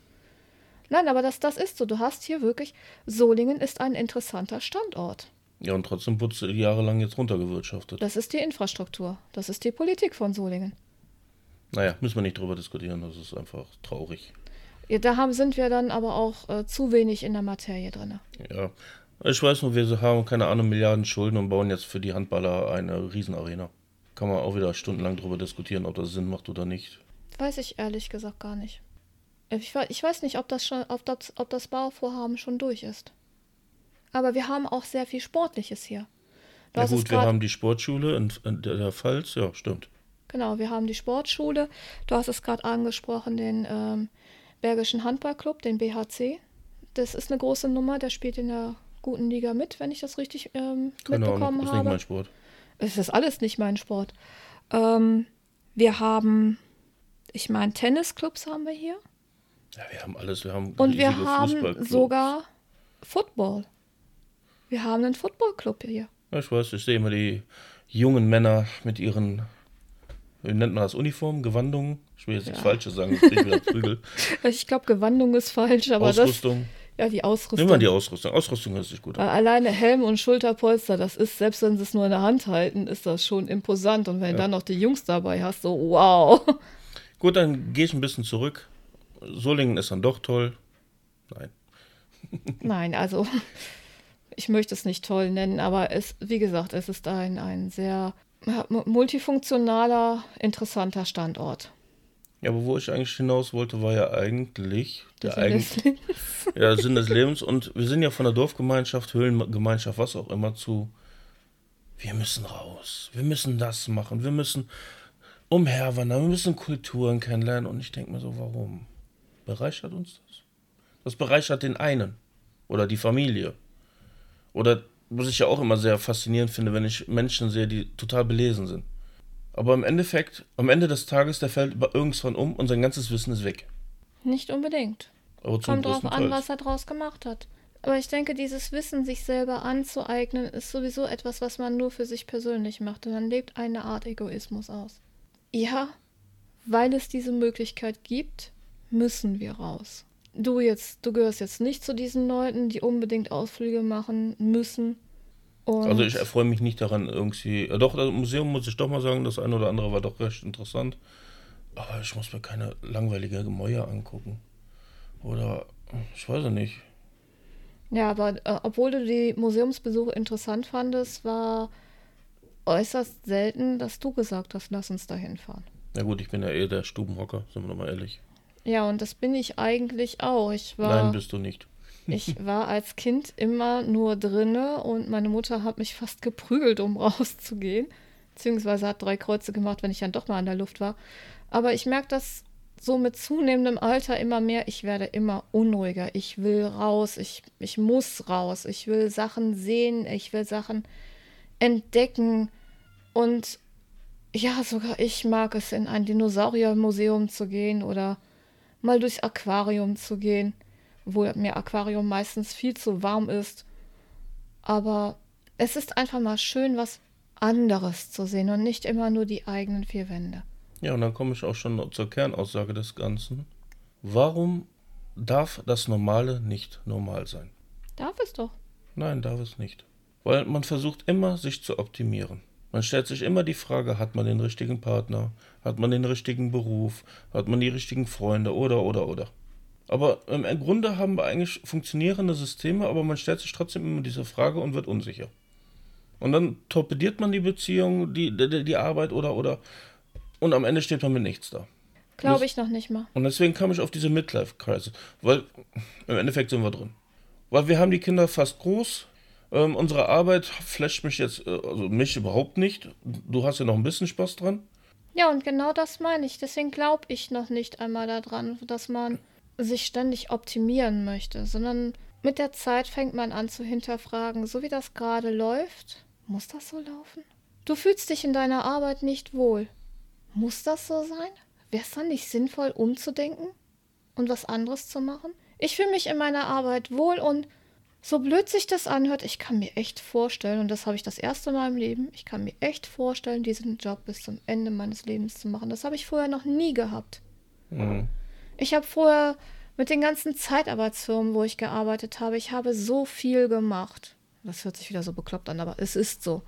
Nein, aber das, das ist so. Du hast hier wirklich, Solingen ist ein interessanter Standort. Ja, und trotzdem wurde jahrelang jetzt runtergewirtschaftet. Das ist die Infrastruktur. Das ist die Politik von Solingen. Naja, müssen wir nicht drüber diskutieren, das ist einfach traurig. Ja, da haben, sind wir dann aber auch äh, zu wenig in der Materie drin. Ja. Ich weiß nur, wir haben, keine Ahnung, Milliarden Schulden und bauen jetzt für die Handballer eine Riesenarena. Kann man auch wieder stundenlang drüber diskutieren, ob das Sinn macht oder nicht. Weiß ich ehrlich gesagt gar nicht. Ich, we- ich weiß nicht, ob das, schon, ob, das, ob das Bauvorhaben schon durch ist. Aber wir haben auch sehr viel Sportliches hier. Na gut, wir haben die Sportschule in, in der Pfalz, ja, stimmt. Genau, wir haben die Sportschule. Du hast es gerade angesprochen, den ähm, Bergischen Handballclub, den BHC. Das ist eine große Nummer, der spielt in der guten Liga mit, wenn ich das richtig ähm, Ahnung, mitbekommen ist nicht habe. mein Sport. Es ist alles nicht mein Sport. Ähm, wir haben, ich meine, Tennisclubs haben wir hier. Ja, wir haben alles, wir haben Und wir haben sogar Football. Wir haben einen Footballclub hier. Ja, ich weiß, ich sehe immer die jungen Männer mit ihren wie nennt man das? Uniform, Gewandung? Ich will jetzt nichts Falsches sagen, krieg ich wieder Prügel. Ich glaube, Gewandung ist falsch, aber Ausrüstung. das. Ja, die Ausrüstung. Nehmen wir die Ausrüstung. Ausrüstung hört sich gut an. Weil alleine Helm und Schulterpolster, das ist, selbst wenn sie es nur in der Hand halten, ist das schon imposant. Und wenn du dann noch die Jungs dabei hast, so wow. Gut, dann gehe ich ein bisschen zurück. Solingen ist dann doch toll. Nein. Nein, also ich möchte es nicht toll nennen, aber es, wie gesagt, es ist ein, ein sehr multifunktionaler, interessanter Standort. Ja, aber wo ich eigentlich hinaus wollte, war ja eigentlich der Sinn des eigen, ja, Sinn des Lebens. Und wir sind ja von der Dorfgemeinschaft, Höhlengemeinschaft, was auch immer zu. Wir müssen raus. Wir müssen das machen. Wir müssen umherwandern. Wir müssen Kulturen kennenlernen. Und ich denke mir so, warum? Bereichert uns das? Das bereichert den einen. Oder die Familie. Oder was ich ja auch immer sehr faszinierend finde, wenn ich Menschen sehe, die total belesen sind. Aber im Endeffekt, am Ende des Tages, der fällt über irgendwann um und sein ganzes Wissen ist weg. Nicht unbedingt. Aber Kommt drauf an, was er draus gemacht hat. Aber ich denke, dieses Wissen, sich selber anzueignen, ist sowieso etwas, was man nur für sich persönlich macht. Und dann lebt eine Art Egoismus aus. Ja, weil es diese Möglichkeit gibt, müssen wir raus. Du jetzt, du gehörst jetzt nicht zu diesen Leuten, die unbedingt Ausflüge machen müssen. Und Also ich erfreue mich nicht daran irgendwie. Ja, doch, das Museum muss ich doch mal sagen, das eine oder andere war doch recht interessant. Aber ich muss mir keine langweilige Gemäuer angucken. Oder ich weiß ja nicht. Ja, aber äh, obwohl du die Museumsbesuche interessant fandest, war äußerst selten, dass du gesagt hast, lass uns dahin fahren. Na gut, ich bin ja eher der Stubenhocker, sind wir doch mal ehrlich. Ja, und das bin ich eigentlich auch. Ich war, Nein, bist du nicht. ich war als Kind immer nur drinne und meine Mutter hat mich fast geprügelt, um rauszugehen. Beziehungsweise hat drei Kreuze gemacht, wenn ich dann doch mal in der Luft war. Aber ich merke das so mit zunehmendem Alter immer mehr. Ich werde immer unruhiger. Ich will raus. Ich, ich muss raus. Ich will Sachen sehen. Ich will Sachen entdecken. Und ja, sogar ich mag es, in ein Dinosauriermuseum zu gehen oder mal durchs Aquarium zu gehen, wo mir Aquarium meistens viel zu warm ist. Aber es ist einfach mal schön, was anderes zu sehen und nicht immer nur die eigenen vier Wände. Ja, und dann komme ich auch schon zur Kernaussage des Ganzen. Warum darf das Normale nicht normal sein? Darf es doch. Nein, darf es nicht. Weil man versucht immer, sich zu optimieren. Man stellt sich immer die Frage, hat man den richtigen Partner? Hat man den richtigen Beruf? Hat man die richtigen Freunde? Oder, oder, oder. Aber im Grunde haben wir eigentlich funktionierende Systeme, aber man stellt sich trotzdem immer diese Frage und wird unsicher. Und dann torpediert man die Beziehung, die, die, die Arbeit oder, oder. Und am Ende steht man mit nichts da. Glaube ich noch nicht mal. Und deswegen kam ich auf diese Midlife-Crisis, weil im Endeffekt sind wir drin. Weil wir haben die Kinder fast groß. Ähm, unsere Arbeit flasht mich jetzt, äh, also mich überhaupt nicht. Du hast ja noch ein bisschen Spaß dran. Ja, und genau das meine ich. Deswegen glaube ich noch nicht einmal daran, dass man sich ständig optimieren möchte, sondern mit der Zeit fängt man an zu hinterfragen, so wie das gerade läuft, muss das so laufen? Du fühlst dich in deiner Arbeit nicht wohl. Muss das so sein? Wäre es dann nicht sinnvoll, umzudenken und was anderes zu machen? Ich fühle mich in meiner Arbeit wohl und so blöd sich das anhört, ich kann mir echt vorstellen, und das habe ich das erste Mal im Leben, ich kann mir echt vorstellen, diesen Job bis zum Ende meines Lebens zu machen. Das habe ich vorher noch nie gehabt. Mhm. Ich habe vorher mit den ganzen Zeitarbeitsfirmen, wo ich gearbeitet habe, ich habe so viel gemacht. Das hört sich wieder so bekloppt an, aber es ist so.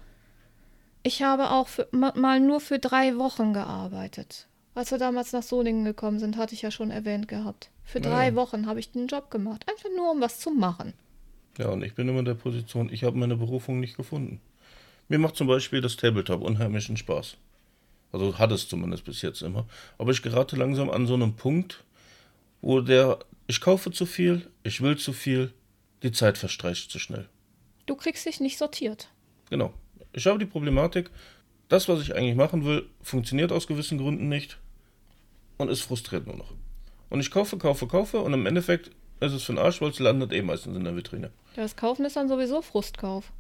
Ich habe auch für, ma- mal nur für drei Wochen gearbeitet. Als wir damals nach Solingen gekommen sind, hatte ich ja schon erwähnt gehabt. Für drei Ja. Wochen habe ich den Job gemacht. Einfach nur, um was zu machen. Ja, und ich bin immer in der Position, ich habe meine Berufung nicht gefunden. Mir macht zum Beispiel das Tabletop unheimlichen Spaß. Also hat es zumindest bis jetzt immer. Aber ich gerate langsam an so einen Punkt, wo der, ich kaufe zu viel, ich will zu viel, die Zeit verstreicht zu schnell. Du kriegst dich nicht sortiert. Genau. Ich habe die Problematik, das, was ich eigentlich machen will, funktioniert aus gewissen Gründen nicht und es frustriert nur noch. Und ich kaufe, kaufe, kaufe und im Endeffekt ist es für den Arsch, weil es landet eh meistens in der Vitrine. Das Kaufen ist dann sowieso Frustkauf.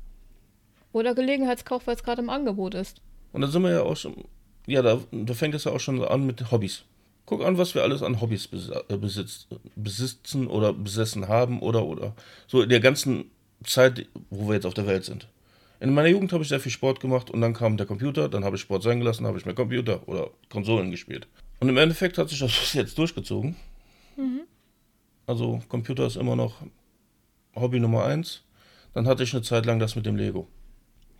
Oder Gelegenheitskauf, weil es gerade im Angebot ist. Und da sind wir ja auch schon, ja, da, da fängt es ja auch schon an mit Hobbys. Guck an, was wir alles an Hobbys äh, besitz, besitzen oder besessen haben oder, oder so in der ganzen Zeit, wo wir jetzt auf der Welt sind. In meiner Jugend habe ich sehr viel Sport gemacht und dann kam der Computer, dann habe ich Sport sein gelassen, habe ich mehr Computer oder Konsolen gespielt. Und im Endeffekt hat sich das jetzt durchgezogen. Mhm. Also Computer ist immer noch Hobby Nummer eins. Dann hatte ich eine Zeit lang das mit dem Lego.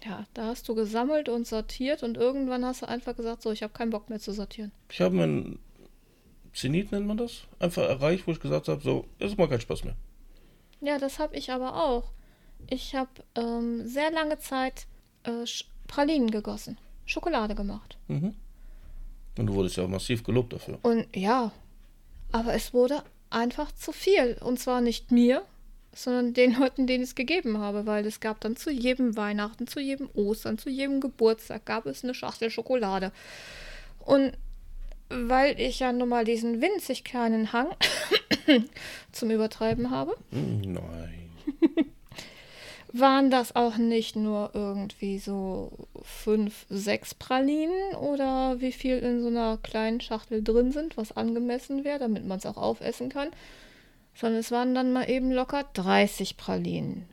Ja, da hast du gesammelt und sortiert und irgendwann hast du einfach gesagt, so, ich habe keinen Bock mehr zu sortieren. Ich habe meinen Zenit, nennt man das, einfach erreicht, wo ich gesagt habe, so, es macht keinen Spaß mehr. Ja, das habe ich aber auch. Ich habe ähm, sehr lange Zeit äh, Pralinen gegossen, Schokolade gemacht. Mhm. Und du wurdest ja auch massiv gelobt dafür. Und ja, aber es wurde einfach zu viel. Und zwar nicht mir, sondern den Leuten, denen ich es gegeben habe, weil es gab dann zu jedem Weihnachten, zu jedem Ostern, zu jedem Geburtstag gab es eine Schachtel Schokolade. Und weil ich ja nun mal diesen winzig kleinen Hang zum Übertreiben habe. Nein. waren das auch nicht nur irgendwie so fünf, sechs Pralinen oder wie viel in so einer kleinen Schachtel drin sind, was angemessen wäre, damit man es auch aufessen kann, sondern es waren dann mal eben locker 30 Pralinen.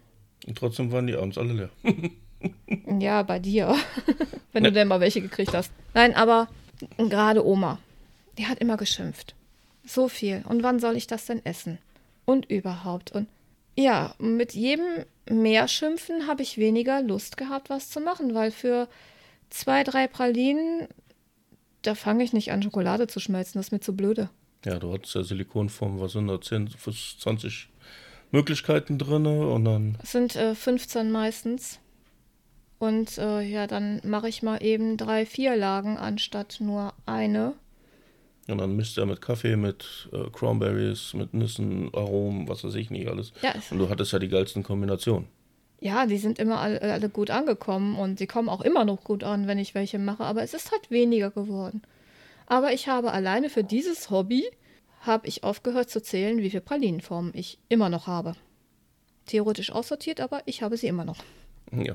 Und trotzdem waren die abends alle leer. ja, bei dir, wenn ne. du denn mal welche gekriegt hast. Nein, aber gerade Oma, die hat immer geschimpft. So viel. Und wann soll ich das denn essen? Und überhaupt. Und ja, mit jedem mehr schimpfen habe ich weniger Lust gehabt, was zu machen, weil für zwei, drei Pralinen, da fange ich nicht an, Schokolade zu schmelzen. Das ist mir zu blöde. Ja, du hattest ja Silikonform, was sind da? 10 bis 20 Möglichkeiten drin und dann. Es sind äh, 15 meistens. Und äh, ja, dann mache ich mal eben drei, vier Lagen anstatt nur eine. Und dann mischt er mit Kaffee, mit äh, Cranberries, mit Nüssen, Aromen, was weiß ich nicht alles. Ja, und du hattest ja die geilsten Kombinationen. Ja, die sind immer alle, alle gut angekommen und sie kommen auch immer noch gut an, wenn ich welche mache. Aber es ist halt weniger geworden. Aber ich habe alleine für dieses Hobby habe ich aufgehört zu zählen, wie viele Pralinenformen ich immer noch habe. Theoretisch aussortiert, aber ich habe sie immer noch. Ja.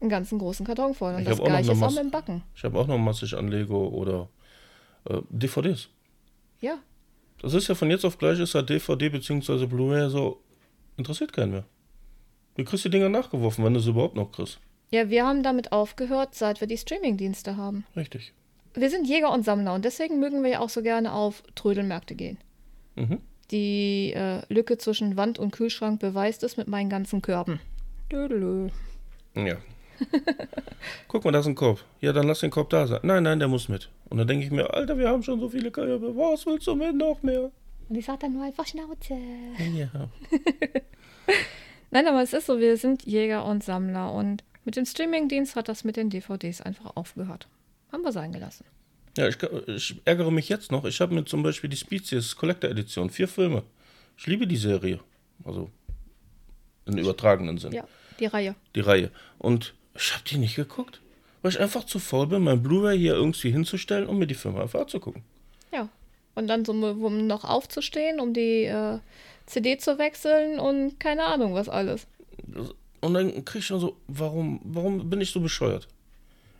Einen ganzen großen Karton voll. Und ich das gleiche ist auch mit dem Backen. Ich habe auch noch massig an Lego oder äh, DVDs. Ja. Das ist ja von jetzt auf gleich ist ja DVD bzw. Blu-ray so, interessiert keinen mehr. Du kriegst die Dinger nachgeworfen, wenn du sie überhaupt noch kriegst. Ja, wir haben damit aufgehört, seit wir die Streaming-Dienste haben. Richtig. Wir sind Jäger und Sammler und deswegen mögen wir ja auch so gerne auf Trödelmärkte gehen. Mhm. Die äh, Lücke zwischen Wand und Kühlschrank beweist es mit meinen ganzen Körben. Dödelö. Ja, Guck mal, da ist ein Korb. Ja, dann lass den Korb da sein. Nein, nein, der muss mit. Und dann denke ich mir, Alter, wir haben schon so viele Körbe. Was willst du mit noch mehr? Und ich sage dann nur einfach Schnauze. Ja. nein, aber es ist so, wir sind Jäger und Sammler. Und mit dem Streamingdienst hat das mit den DVDs einfach aufgehört. Haben wir sein gelassen. Ja, ich, ich ärgere mich jetzt noch. Ich habe mir zum Beispiel die Species Collector Edition, vier Filme. Ich liebe die Serie. Also im übertragenen Sinn. Ja, die Reihe. Die Reihe. Und ich habe die nicht geguckt, weil ich einfach zu faul bin, mein Blu-ray hier irgendwie hinzustellen, um mir die Filme einfach anzugucken. Ja. Und dann so, um noch aufzustehen, um die äh, CD zu wechseln und keine Ahnung, was alles. Und dann krieg ich schon so, warum, warum bin ich so bescheuert?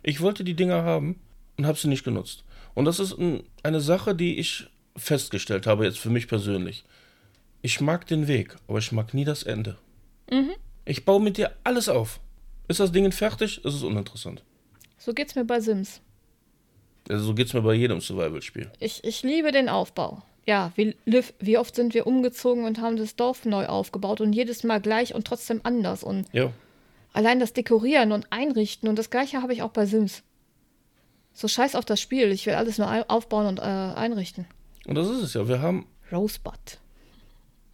Ich wollte die Dinger haben und habe sie nicht genutzt. Und das ist ein, eine Sache, die ich festgestellt habe, jetzt für mich persönlich. Ich mag den Weg, aber ich mag nie das Ende. Mhm. Ich baue mit dir alles auf. Ist das Ding fertig? Ist es uninteressant. So geht's mir bei Sims. Also so geht's mir bei jedem Survival-Spiel. Ich, ich liebe den Aufbau. Ja, wie, wie oft sind wir umgezogen und haben das Dorf neu aufgebaut und jedes Mal gleich und trotzdem anders. Und ja. allein das Dekorieren und Einrichten und das gleiche habe ich auch bei Sims. So scheiß auf das Spiel. Ich will alles nur aufbauen und äh, einrichten. Und das ist es ja. Wir haben. Rosebud.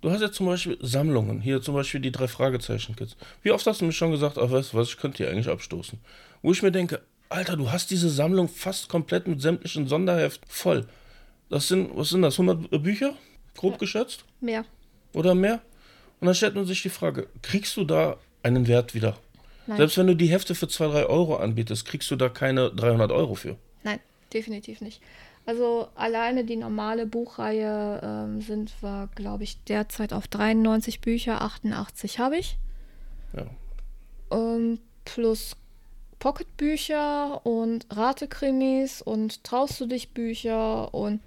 Du hast ja zum Beispiel Sammlungen, hier zum Beispiel die drei Fragezeichen-Kids. Wie oft hast du mir schon gesagt, ach weißt du was, ich könnte die eigentlich abstoßen. Wo ich mir denke, Alter, du hast diese Sammlung fast komplett mit sämtlichen Sonderheften voll. Das sind, was sind das, 100 Bücher? Grob ja, geschätzt? Mehr. Oder mehr? Und dann stellt man sich die Frage, kriegst du da einen Wert wieder? Nein. Selbst wenn du die Hefte für 2, 3 Euro anbietest, kriegst du da keine 300 Euro für. Nein, definitiv nicht. Also alleine die normale Buchreihe ähm, sind wir, glaube ich, derzeit auf 93 Bücher, 88 habe ich. Ja. Ähm, plus Pocketbücher und Ratekrimis und Traust du dich Bücher und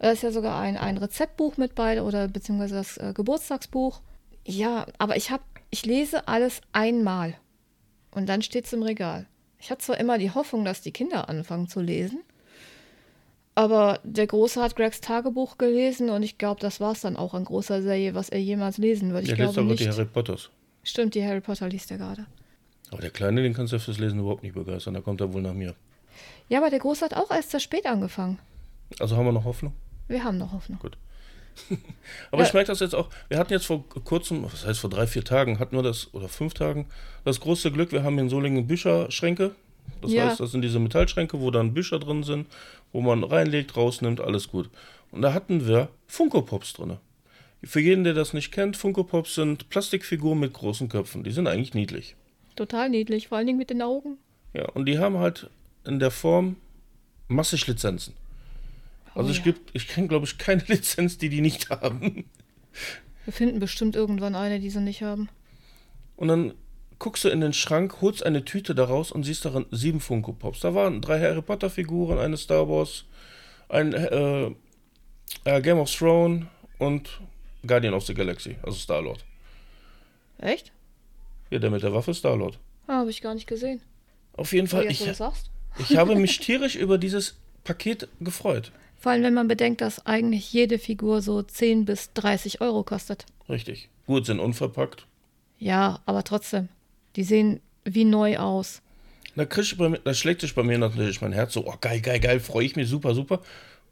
da ist ja sogar ein, ein Rezeptbuch mit bei oder beziehungsweise das äh, Geburtstagsbuch. Ja, aber ich habe, ich lese alles einmal. Und dann steht es im Regal. Ich hatte zwar immer die Hoffnung, dass die Kinder anfangen zu lesen, aber der Große hat Gregs Tagebuch gelesen und ich glaube, das war es dann auch an großer Serie, was er jemals lesen wird. Ich glaube liest aber nicht. die Harry Potters. Stimmt, die Harry Potter liest er gerade. Aber der Kleine, den kannst du ja fürs Lesen überhaupt nicht begeistern. Da kommt er wohl nach mir. Ja, aber der Große hat auch erst sehr spät angefangen. Also haben wir noch Hoffnung? Wir haben noch Hoffnung. Aber Ja. ich merke das jetzt auch. Wir hatten jetzt vor kurzem, was heißt vor drei, vier Tagen, hatten wir das, oder fünf Tagen, das große Glück, wir haben hier in Solingen Bücherschränke. Das Ja. heißt, das sind diese Metallschränke, wo dann Bücher drin sind, wo man reinlegt, rausnimmt, alles gut. Und da hatten wir Funko Pops drin. Für jeden, der das nicht kennt, Funko Pops sind Plastikfiguren mit großen Köpfen. Die sind eigentlich niedlich. Total niedlich, vor allen Dingen mit den Augen. Ja, und die haben halt in der Form massig Lizenzen. Also Oh ich, ja. ich kenne, glaube ich, keine Lizenz, die die nicht haben. Wir finden bestimmt irgendwann eine, die sie nicht haben. Und dann guckst du in den Schrank, holst eine Tüte daraus und siehst darin sieben Funko Pops. Da waren drei Harry Potter Figuren, eine Star Wars, ein äh, äh, Game of Thrones und Guardian of the Galaxy, also Star Lord. Echt? Ja, der mit der Waffe Star Lord. Ah, habe ich gar nicht gesehen. Auf jeden Fall, ich, das sagst. ich habe mich tierisch über dieses Paket gefreut. Vor allem, wenn man bedenkt, dass eigentlich jede Figur so 10 bis 30 Euro kostet. Richtig. Gut, sind unverpackt. Ja, aber trotzdem. Die sehen wie neu aus. Da, krieg bei mir, da schlägt sich bei mir natürlich mein Herz so, oh geil, geil, geil, freue ich mich, super, super.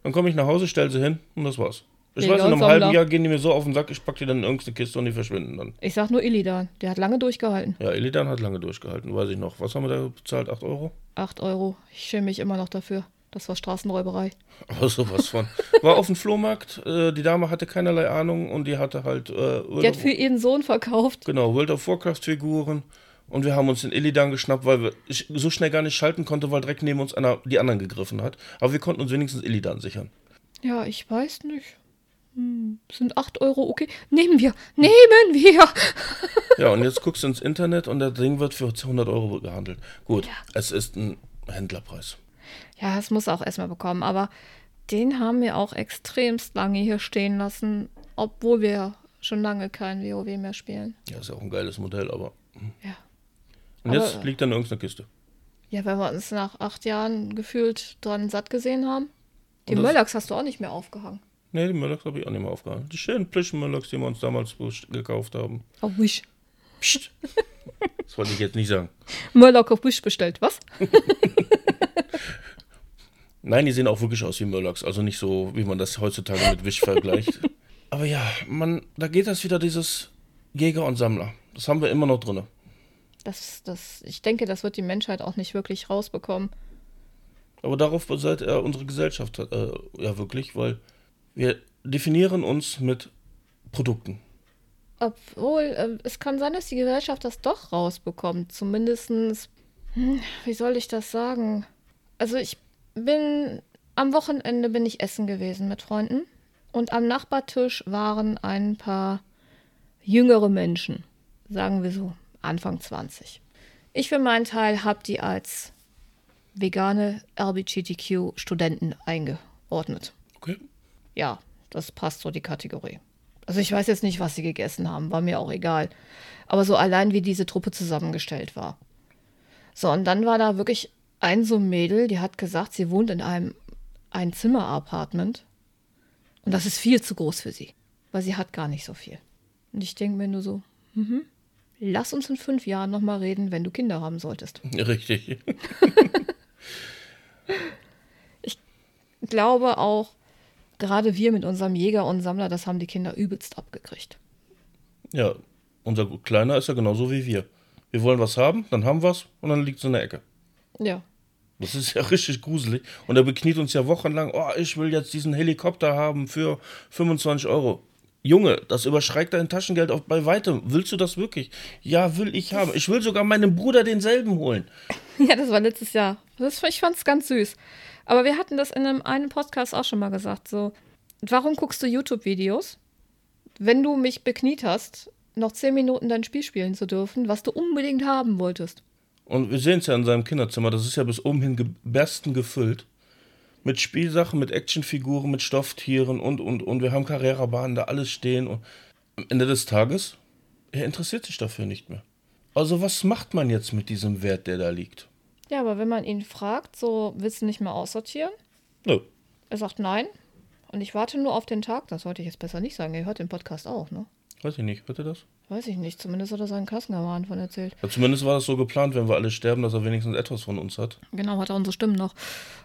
Dann komme ich nach Hause, stelle sie hin und das war's. Ich Jäger weiß, in einem halben Sammler. Jahr gehen die mir so auf den Sack, ich packe die dann in irgendeine Kiste und die verschwinden dann. Ich sag nur Illidan. Der hat lange durchgehalten. Ja, Illidan hat lange durchgehalten, weiß ich noch. Was haben wir da bezahlt? 8 Euro? 8 Euro. Ich schäme mich immer noch dafür. Das war Straßenräuberei. Aber sowas von. War auf dem Flohmarkt, äh, die Dame hatte keinerlei Ahnung und die hatte halt. Äh, Die hat für ihren Sohn verkauft. genau, World of Warcraft-Figuren. Und wir haben uns den Illidan geschnappt, weil wir, ich so schnell gar nicht schalten konnte, weil direkt neben uns einer die anderen gegriffen hat. Aber wir konnten uns wenigstens Illidan sichern. Ja, ich weiß nicht. Hm, sind 8 Euro okay? Nehmen wir. Nehmen wir. Ja, und jetzt guckst du ins Internet und das Ding wird für 100 Euro gehandelt. Gut, es ist ein Händlerpreis. Ja, es muss auch erstmal bekommen. Aber den haben wir auch extremst lange hier stehen lassen, obwohl wir schon lange kein WoW mehr spielen. Ja, ist ja auch ein geiles Modell, aber. Ja. Und jetzt Aber- liegt er in irgendeiner Kiste. Ja, weil wir uns nach acht Jahren gefühlt dran satt gesehen haben. Die Möllocks hast du auch nicht mehr aufgehangen. Nee, die Murlocs habe ich auch nicht mehr aufgehalten. Die schönen Plüschen-Murlocs, die wir uns damals gekauft haben. Auf Wish. Psst. Das wollte ich jetzt nicht sagen. Murloc auf Wish bestellt, was? Nein, die sehen auch wirklich aus wie Murlocs. Also nicht so, wie man das heutzutage mit Wish vergleicht. Aber ja, man, da geht das wieder dieses Jäger und Sammler. Das haben wir immer noch drin. Das, das, ich denke, das wird die Menschheit auch nicht wirklich rausbekommen. Aber darauf basiert äh, unsere Gesellschaft äh, ja wirklich, weil wir definieren uns mit Produkten. Obwohl, äh, es kann sein, dass die Gesellschaft das doch rausbekommt. Zumindestens, hm, wie soll ich das sagen? Also ich bin, am Wochenende bin ich essen gewesen mit Freunden. Und am Nachbartisch waren ein paar jüngere Menschen. Sagen wir so, Anfang 20. Ich für meinen Teil habe die als vegane LGBTQ-Studenten eingeordnet. Okay? Ja, das passt so die Kategorie. Also ich weiß jetzt nicht, was sie gegessen haben, war mir auch egal. Aber so allein wie diese Truppe zusammengestellt war. So, und dann war da wirklich ein so Mädel, die hat gesagt, sie wohnt in einem Einzimmer-Apartment. Und das ist viel zu groß für sie, weil sie hat gar nicht so viel. Und ich denke mir nur so, mhm, lass uns in fünf Jahren nochmal reden, wenn du Kinder haben solltest. Richtig. glaube auch, gerade wir mit unserem Jäger und Sammler, das haben die Kinder übelst abgekriegt. Ja, unser Kleiner ist ja genauso wie wir. Wir wollen was haben, dann haben wir es und dann liegt es in der Ecke. Ja. Das ist ja richtig gruselig. Und er bekniet uns ja wochenlang, oh, ich will jetzt diesen Helikopter haben für 25 Euro. Junge, das überschreitet dein Taschengeld auch bei weitem. Willst du das wirklich? Ja, will ich haben. Ich will sogar meinem Bruder denselben holen. Ja, das war letztes Jahr. Das, ich fand es ganz süß. Aber wir hatten das in einem einen Podcast auch schon mal gesagt. So, warum guckst du YouTube-Videos, wenn du mich bekniet hast, noch zehn Minuten dein Spiel spielen zu dürfen, was du unbedingt haben wolltest? Und wir sehen es ja in seinem Kinderzimmer, das ist ja bis oben hin ge besten gefüllt. Mit Spielsachen, mit Actionfiguren, mit Stofftieren und, und, und. Wir haben Carrera-Bahnen da alles stehen. Und am Ende des Tages, er interessiert sich dafür nicht mehr. Also was macht man jetzt mit diesem Wert, der da liegt? Ja, aber wenn man ihn fragt, so willst du nicht mehr aussortieren? Nö. Er sagt nein. Und ich warte nur auf den Tag, das sollte ich jetzt besser nicht sagen. Er hört den Podcast auch, ne? Weiß ich nicht, hört ihr das? Weiß ich nicht. Zumindest hat er seinen Klassenkameraden von erzählt. Ja, zumindest war das so geplant, wenn wir alle sterben, dass er wenigstens etwas von uns hat. Genau, hat er unsere Stimmen noch.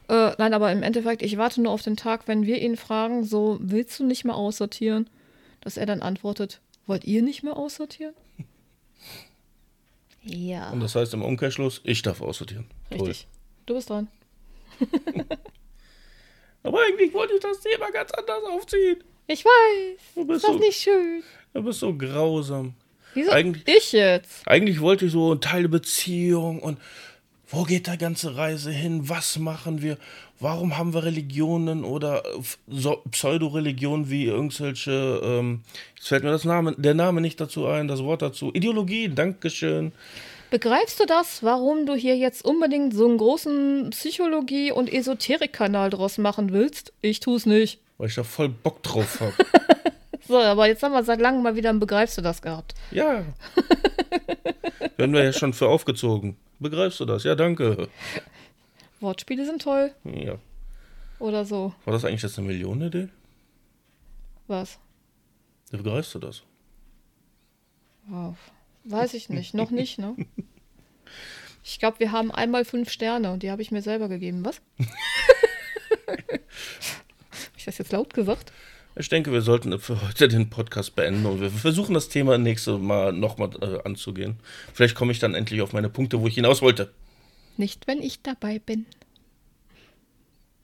Äh, nein, aber im Endeffekt, ich warte nur auf den Tag, wenn wir ihn fragen, so, willst du nicht mehr aussortieren? Dass er dann antwortet, wollt ihr nicht mehr aussortieren? Ja. Und das heißt im Umkehrschluss, ich darf aussortieren. Richtig. Du bist dran. Aber eigentlich wollte ich das Thema ganz anders aufziehen. Ich weiß. Du bist Ist das so- nicht schön? Du bist so grausam. Wieso Eigentlich- ich jetzt? Eigentlich wollte ich so ein Teil der Beziehung und wo geht die ganze Reise hin? Was machen wir? Warum haben wir Religionen oder äh, so Pseudo-Religionen wie irgendwelche, ähm, jetzt fällt mir das Name, der Name nicht dazu ein, das Wort dazu. Ideologie, Dankeschön. Begreifst du das, warum du hier jetzt unbedingt so einen großen Psychologie- und Esoterik-Kanal draus machen willst? Ich tu's nicht. Weil ich da voll Bock drauf habe. So, aber jetzt haben wir seit langem mal wieder ein Begreifst du das gehabt. ja. Werden wir ja schon für aufgezogen. Begreifst du das? Ja, danke. Wortspiele sind toll. Ja. Oder so. War das eigentlich jetzt eine Millionenidee? Was? Begreifst du das? Wow. Weiß ich nicht. Noch nicht, ne? Ich glaube, wir haben einmal fünf Sterne und die habe ich mir selber gegeben. Was? Habe ich das jetzt laut gesagt? Ich denke, wir sollten für heute den Podcast beenden und wir versuchen das Thema nächste Mal nochmal äh, anzugehen. Vielleicht komme ich dann endlich auf meine Punkte, wo ich hinaus wollte. Nicht, wenn ich dabei bin.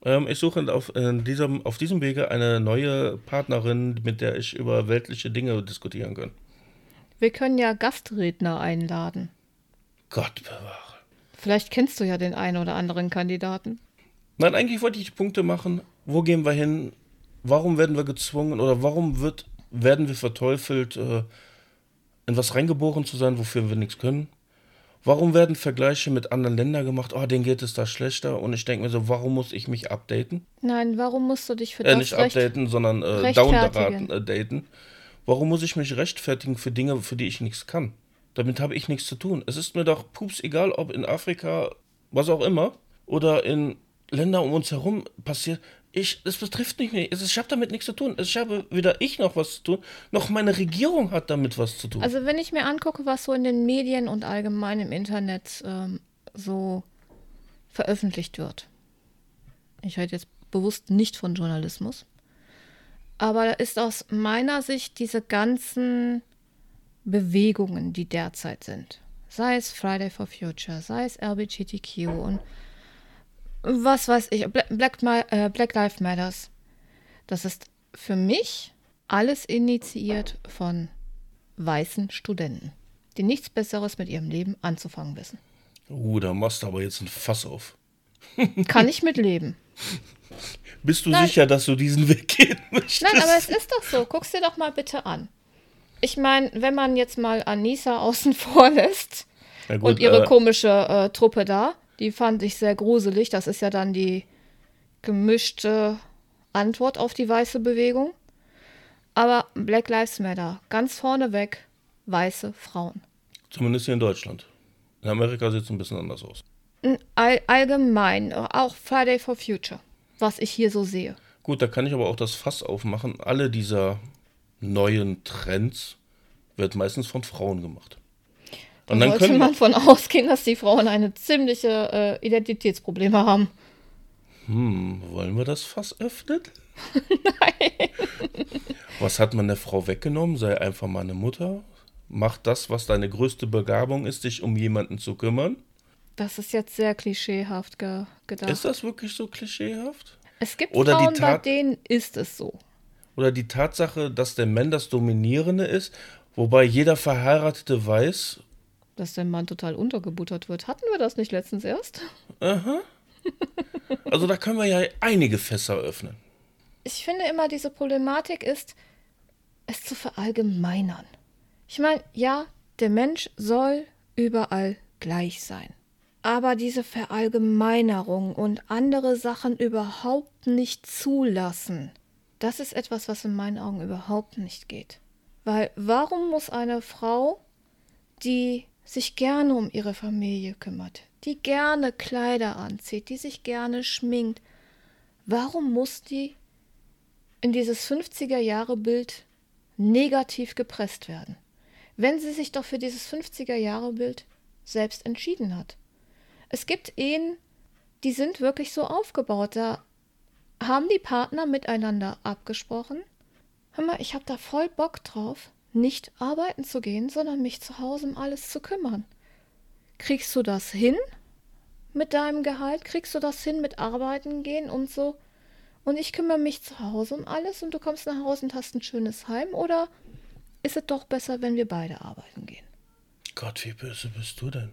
Ähm, ich suche auf, äh, diesem, auf diesem Wege eine neue Partnerin, mit der ich über weltliche Dinge diskutieren kann. Wir können ja Gastredner einladen. Gott bewahre. Vielleicht kennst du ja den einen oder anderen Kandidaten. Nein, eigentlich wollte ich die Punkte machen. Wo gehen wir hin? Warum werden wir gezwungen oder warum wird, werden wir verteufelt, äh, in was reingeboren zu sein, wofür wir nichts können? Warum werden Vergleiche mit anderen Ländern gemacht? Oh, denen geht es da schlechter. Und ich denke mir so, warum muss ich mich updaten? Nein, warum musst du dich für Äh, das nicht updaten, sondern äh, downraten, äh, daten. Warum muss ich mich rechtfertigen für Dinge, für die ich nichts kann? Damit habe ich nichts zu tun. Es ist mir doch pups egal, ob in Afrika, was auch immer, oder in Ländern um uns herum passiert. Ich, das betrifft nicht. Es ist- Ich habe damit nichts zu tun. Ich habe weder ich noch was zu tun, noch meine Regierung hat damit was zu tun. Also wenn ich mir angucke, was so in den Medien und allgemein im Internet ähm, so veröffentlicht wird. Ich rede jetzt bewusst nicht von Journalismus. Aber da ist aus meiner Sicht diese ganzen Bewegungen, die derzeit sind. Sei es Friday for Future, sei es LGBTQ und was weiß ich, Bla- Black, äh, Black Lives Matters. Das ist für mich alles initiiert von weißen Studenten, die nichts Besseres mit ihrem Leben anzufangen wissen. uh, da machst du aber jetzt ein Fass auf. Kann ich mitleben. Bist du Nein. sicher, dass du diesen Weg gehen möchtest? Nein, aber es ist doch so. Guck's dir doch mal bitte an. Ich meine, wenn man jetzt mal Anissa außen vor lässt gut, und ihre äh, komische äh, Truppe da, die fand ich sehr gruselig. Das ist ja dann die gemischte Antwort auf die weiße Bewegung. Aber Black Lives Matter, ganz vorneweg weiße Frauen. Zumindest hier in Deutschland. In Amerika sieht es ein bisschen anders aus. All, allgemein, auch Friday for Future, was ich hier so sehe. Gut, da kann ich aber auch das Fass aufmachen. Alle dieser neuen Trends wird meistens von Frauen gemacht. Und dann sollte man von ausgehen, dass die Frauen eine ziemliche äh, Identitätsprobleme haben. hm, wollen wir das Fass öffnen? Nein. Was hat man der Frau weggenommen? Sei einfach mal eine Mutter. Mach das, was deine größte Begabung ist, dich um jemanden zu kümmern. Das ist jetzt sehr klischeehaft ge gedacht. Ist das wirklich so klischeehaft? es gibt oder Frauen, bei denen ist es so. Oder die Tatsache, dass der Mann das Dominierende ist, wobei jeder Verheiratete weiß, Dass der Mann total untergebuttert wird. Hatten wir das nicht letztens erst? also da können wir ja einige Fässer öffnen. Ich finde immer, diese Problematik ist, es zu verallgemeinern. Ich meine, ja, der Mensch soll überall gleich sein. Aber diese Verallgemeinerung und andere Sachen überhaupt nicht zulassen, das ist etwas, was in meinen Augen überhaupt nicht geht. Weil warum muss eine Frau, die sich gerne um ihre Familie kümmert, die gerne Kleider anzieht, die sich gerne schminkt, warum muss die in dieses 50er-Jahre-Bild negativ gepresst werden? Wenn sie sich doch für dieses 50er-Jahre-Bild selbst entschieden hat. Es gibt Ehen, die sind wirklich so aufgebaut. Da haben die Partner miteinander abgesprochen. Hör mal, ich habe da voll Bock drauf, nicht arbeiten zu gehen, sondern mich zu Hause um alles zu kümmern. Kriegst du das hin mit deinem Gehalt? Kriegst du das hin mit Arbeiten gehen und so? Und ich kümmere mich zu Hause um alles und du kommst nach Hause und hast ein schönes Heim? Oder ist es doch besser, wenn wir beide arbeiten gehen? Gott, wie böse bist du denn?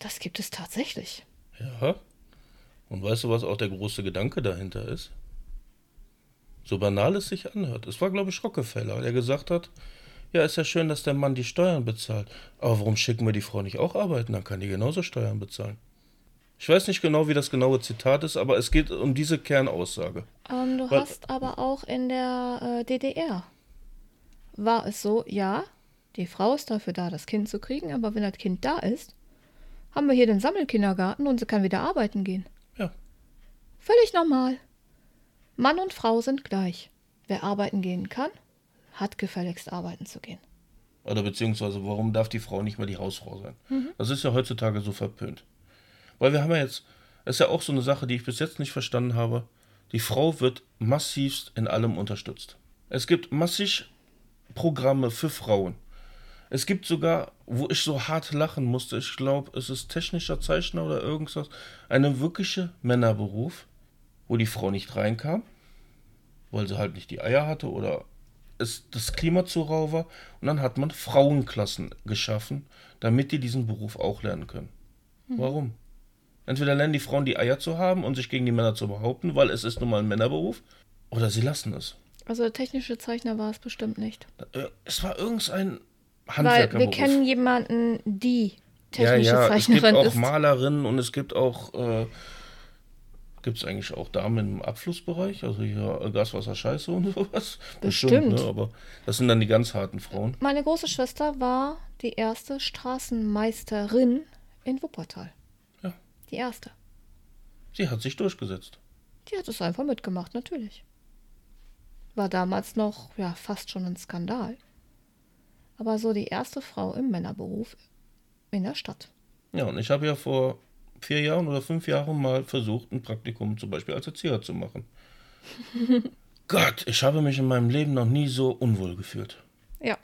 Das gibt es tatsächlich. Ja. Und weißt du, was auch der große Gedanke dahinter ist? So banal es sich anhört. Es war, glaube ich, Rockefeller, der gesagt hat, ja, ist ja schön, dass der Mann die Steuern bezahlt. Aber warum schicken wir die Frau nicht auch arbeiten? Dann kann die genauso Steuern bezahlen. Ich weiß nicht genau, wie das genaue Zitat ist, aber es geht um diese Kernaussage. Ähm, du Weil- hast aber auch in der äh, DDR war es so, ja, die Frau ist dafür da, das Kind zu kriegen, aber wenn das Kind da ist, haben wir hier den Sammelkindergarten und sie kann wieder arbeiten gehen. Ja. Völlig normal. Mann und Frau sind gleich. Wer arbeiten gehen kann, hat gefälligst arbeiten zu gehen. Oder beziehungsweise, warum darf die Frau nicht mal die Hausfrau sein? Das ist ja heutzutage so verpönt. Weil wir haben ja jetzt, das ist ja auch so eine Sache, die ich bis jetzt nicht verstanden habe. Die Frau wird massivst in allem unterstützt. Es gibt massig Programme für Frauen. Es gibt sogar, wo ich so hart lachen musste, ich glaube, es ist technischer Zeichner oder irgendwas, einen wirkliche Männerberuf, wo die Frau nicht reinkam, weil sie halt nicht die Eier hatte oder es das Klima zu rau war. Und dann hat man Frauenklassen geschaffen, damit die diesen Beruf auch lernen können. Warum? Entweder lernen die Frauen die Eier zu haben und sich gegen die Männer zu behaupten, weil es ist nun mal ein Männerberuf, oder sie lassen es. Also der technische Zeichner war es bestimmt nicht. Äh, Es war irgendein Weil Handwerkerberuf. wir kennen jemanden, die ja, technische ja, es gibt Zeichnerin auch ist. Malerinnen und es gibt auch, äh, gibt es eigentlich auch Damen im Abflussbereich, also hier äh, Gaswasser, Scheiße und sowas? Bestimmt. ne? Aber das sind dann die ganz harten Frauen. Meine große Schwester war die erste Straßenmeisterin in Wuppertal. Ja. Die erste. Sie hat sich durchgesetzt. Die hat es einfach mitgemacht, natürlich. War damals noch, ja, fast schon ein Skandal. Aber so die erste Frau im Männerberuf in der Stadt. Ja, und ich habe ja vor vier Jahren oder fünf Jahren mal versucht, ein Praktikum zum Beispiel als Erzieher zu machen. Gott, ich habe mich in meinem Leben noch nie so unwohl gefühlt. Ja.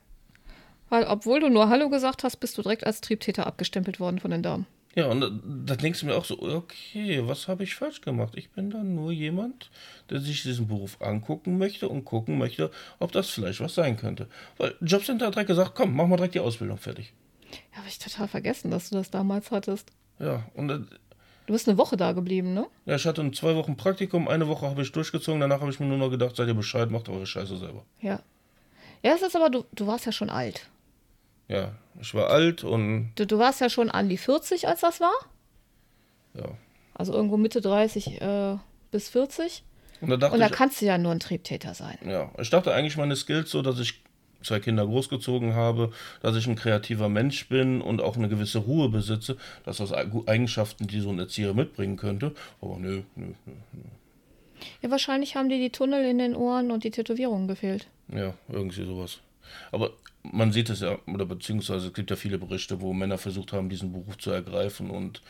Weil, obwohl du nur Hallo gesagt hast, bist du direkt als Triebtäter abgestempelt worden von den Damen. Ja, und da, denkst du mir auch so, okay, was habe ich falsch gemacht? Ich bin dann nur jemand, der sich diesen Beruf angucken möchte und gucken möchte, ob das vielleicht was sein könnte. Weil Jobcenter hat direkt gesagt, komm, mach mal direkt die Ausbildung fertig. Ja, habe ich total vergessen, dass du das damals hattest. Ja, und äh, Du bist eine Woche da geblieben, ne? ja, ich hatte zwei Wochen Praktikum, eine Woche habe ich durchgezogen, danach habe ich mir nur noch gedacht, seid ihr Bescheid, macht eure Scheiße selber. Ja. Ja, es ist aber, du, du warst ja schon alt. Ja, ich war alt und Du, du warst ja schon an die 40, als das war. ja. Also irgendwo Mitte 30 äh, bis 40. Und da dachte Und da ich, kannst du ja nur ein Triebtäter sein. ja, ich dachte eigentlich meine Skills so, dass ich zwei Kinder großgezogen habe, dass ich ein kreativer Mensch bin und auch eine gewisse Ruhe besitze, dass das Eig- Eigenschaften, die so ein Erzieher mitbringen könnte. Aber nö, nö, nö. Ja, wahrscheinlich haben dir die Tunnel in den Ohren und die Tätowierungen gefehlt. Ja, irgendwie sowas. Aber man sieht es ja, oder beziehungsweise es gibt ja viele Berichte, wo Männer versucht haben, diesen Beruf zu ergreifen und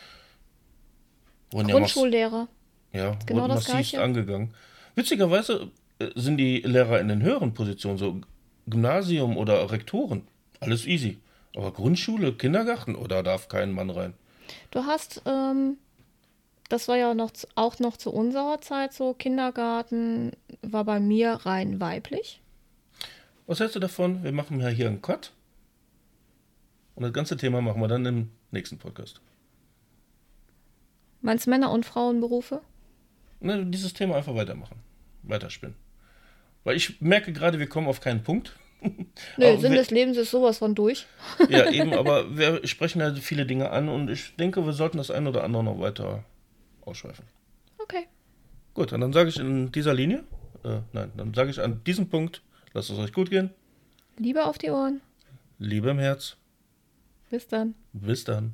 wurden Grundschullehrer. ja, genau wurden Gleiche. angegangen. Witzigerweise äh, sind die Lehrer in den höheren Positionen, so Gymnasium oder Rektoren, alles easy. Aber Grundschule, Kindergarten, oder darf kein Mann rein? Du hast, ähm, das war ja noch auch noch zu unserer Zeit so, Kindergarten war bei mir rein weiblich. Was hältst du davon? Wir machen ja hier einen Cut. Und das ganze Thema machen wir dann im nächsten Podcast. Meinst Männer- und Frauenberufe? Ne, dieses Thema einfach weitermachen. Weiterspinnen. Weil ich merke gerade, wir kommen auf keinen Punkt. Nö, Aber Sinn wir- des Lebens ist sowas von durch. Ja, eben, aber wir sprechen ja viele Dinge an und ich denke, wir sollten das ein oder andere noch weiter ausschweifen. Okay. Gut, und dann sage ich in dieser Linie, äh, nein, dann sage ich an diesem Punkt, lasst es euch gut gehen, Liebe auf die Ohren. Liebe im Herz. Bis dann. Bis dann.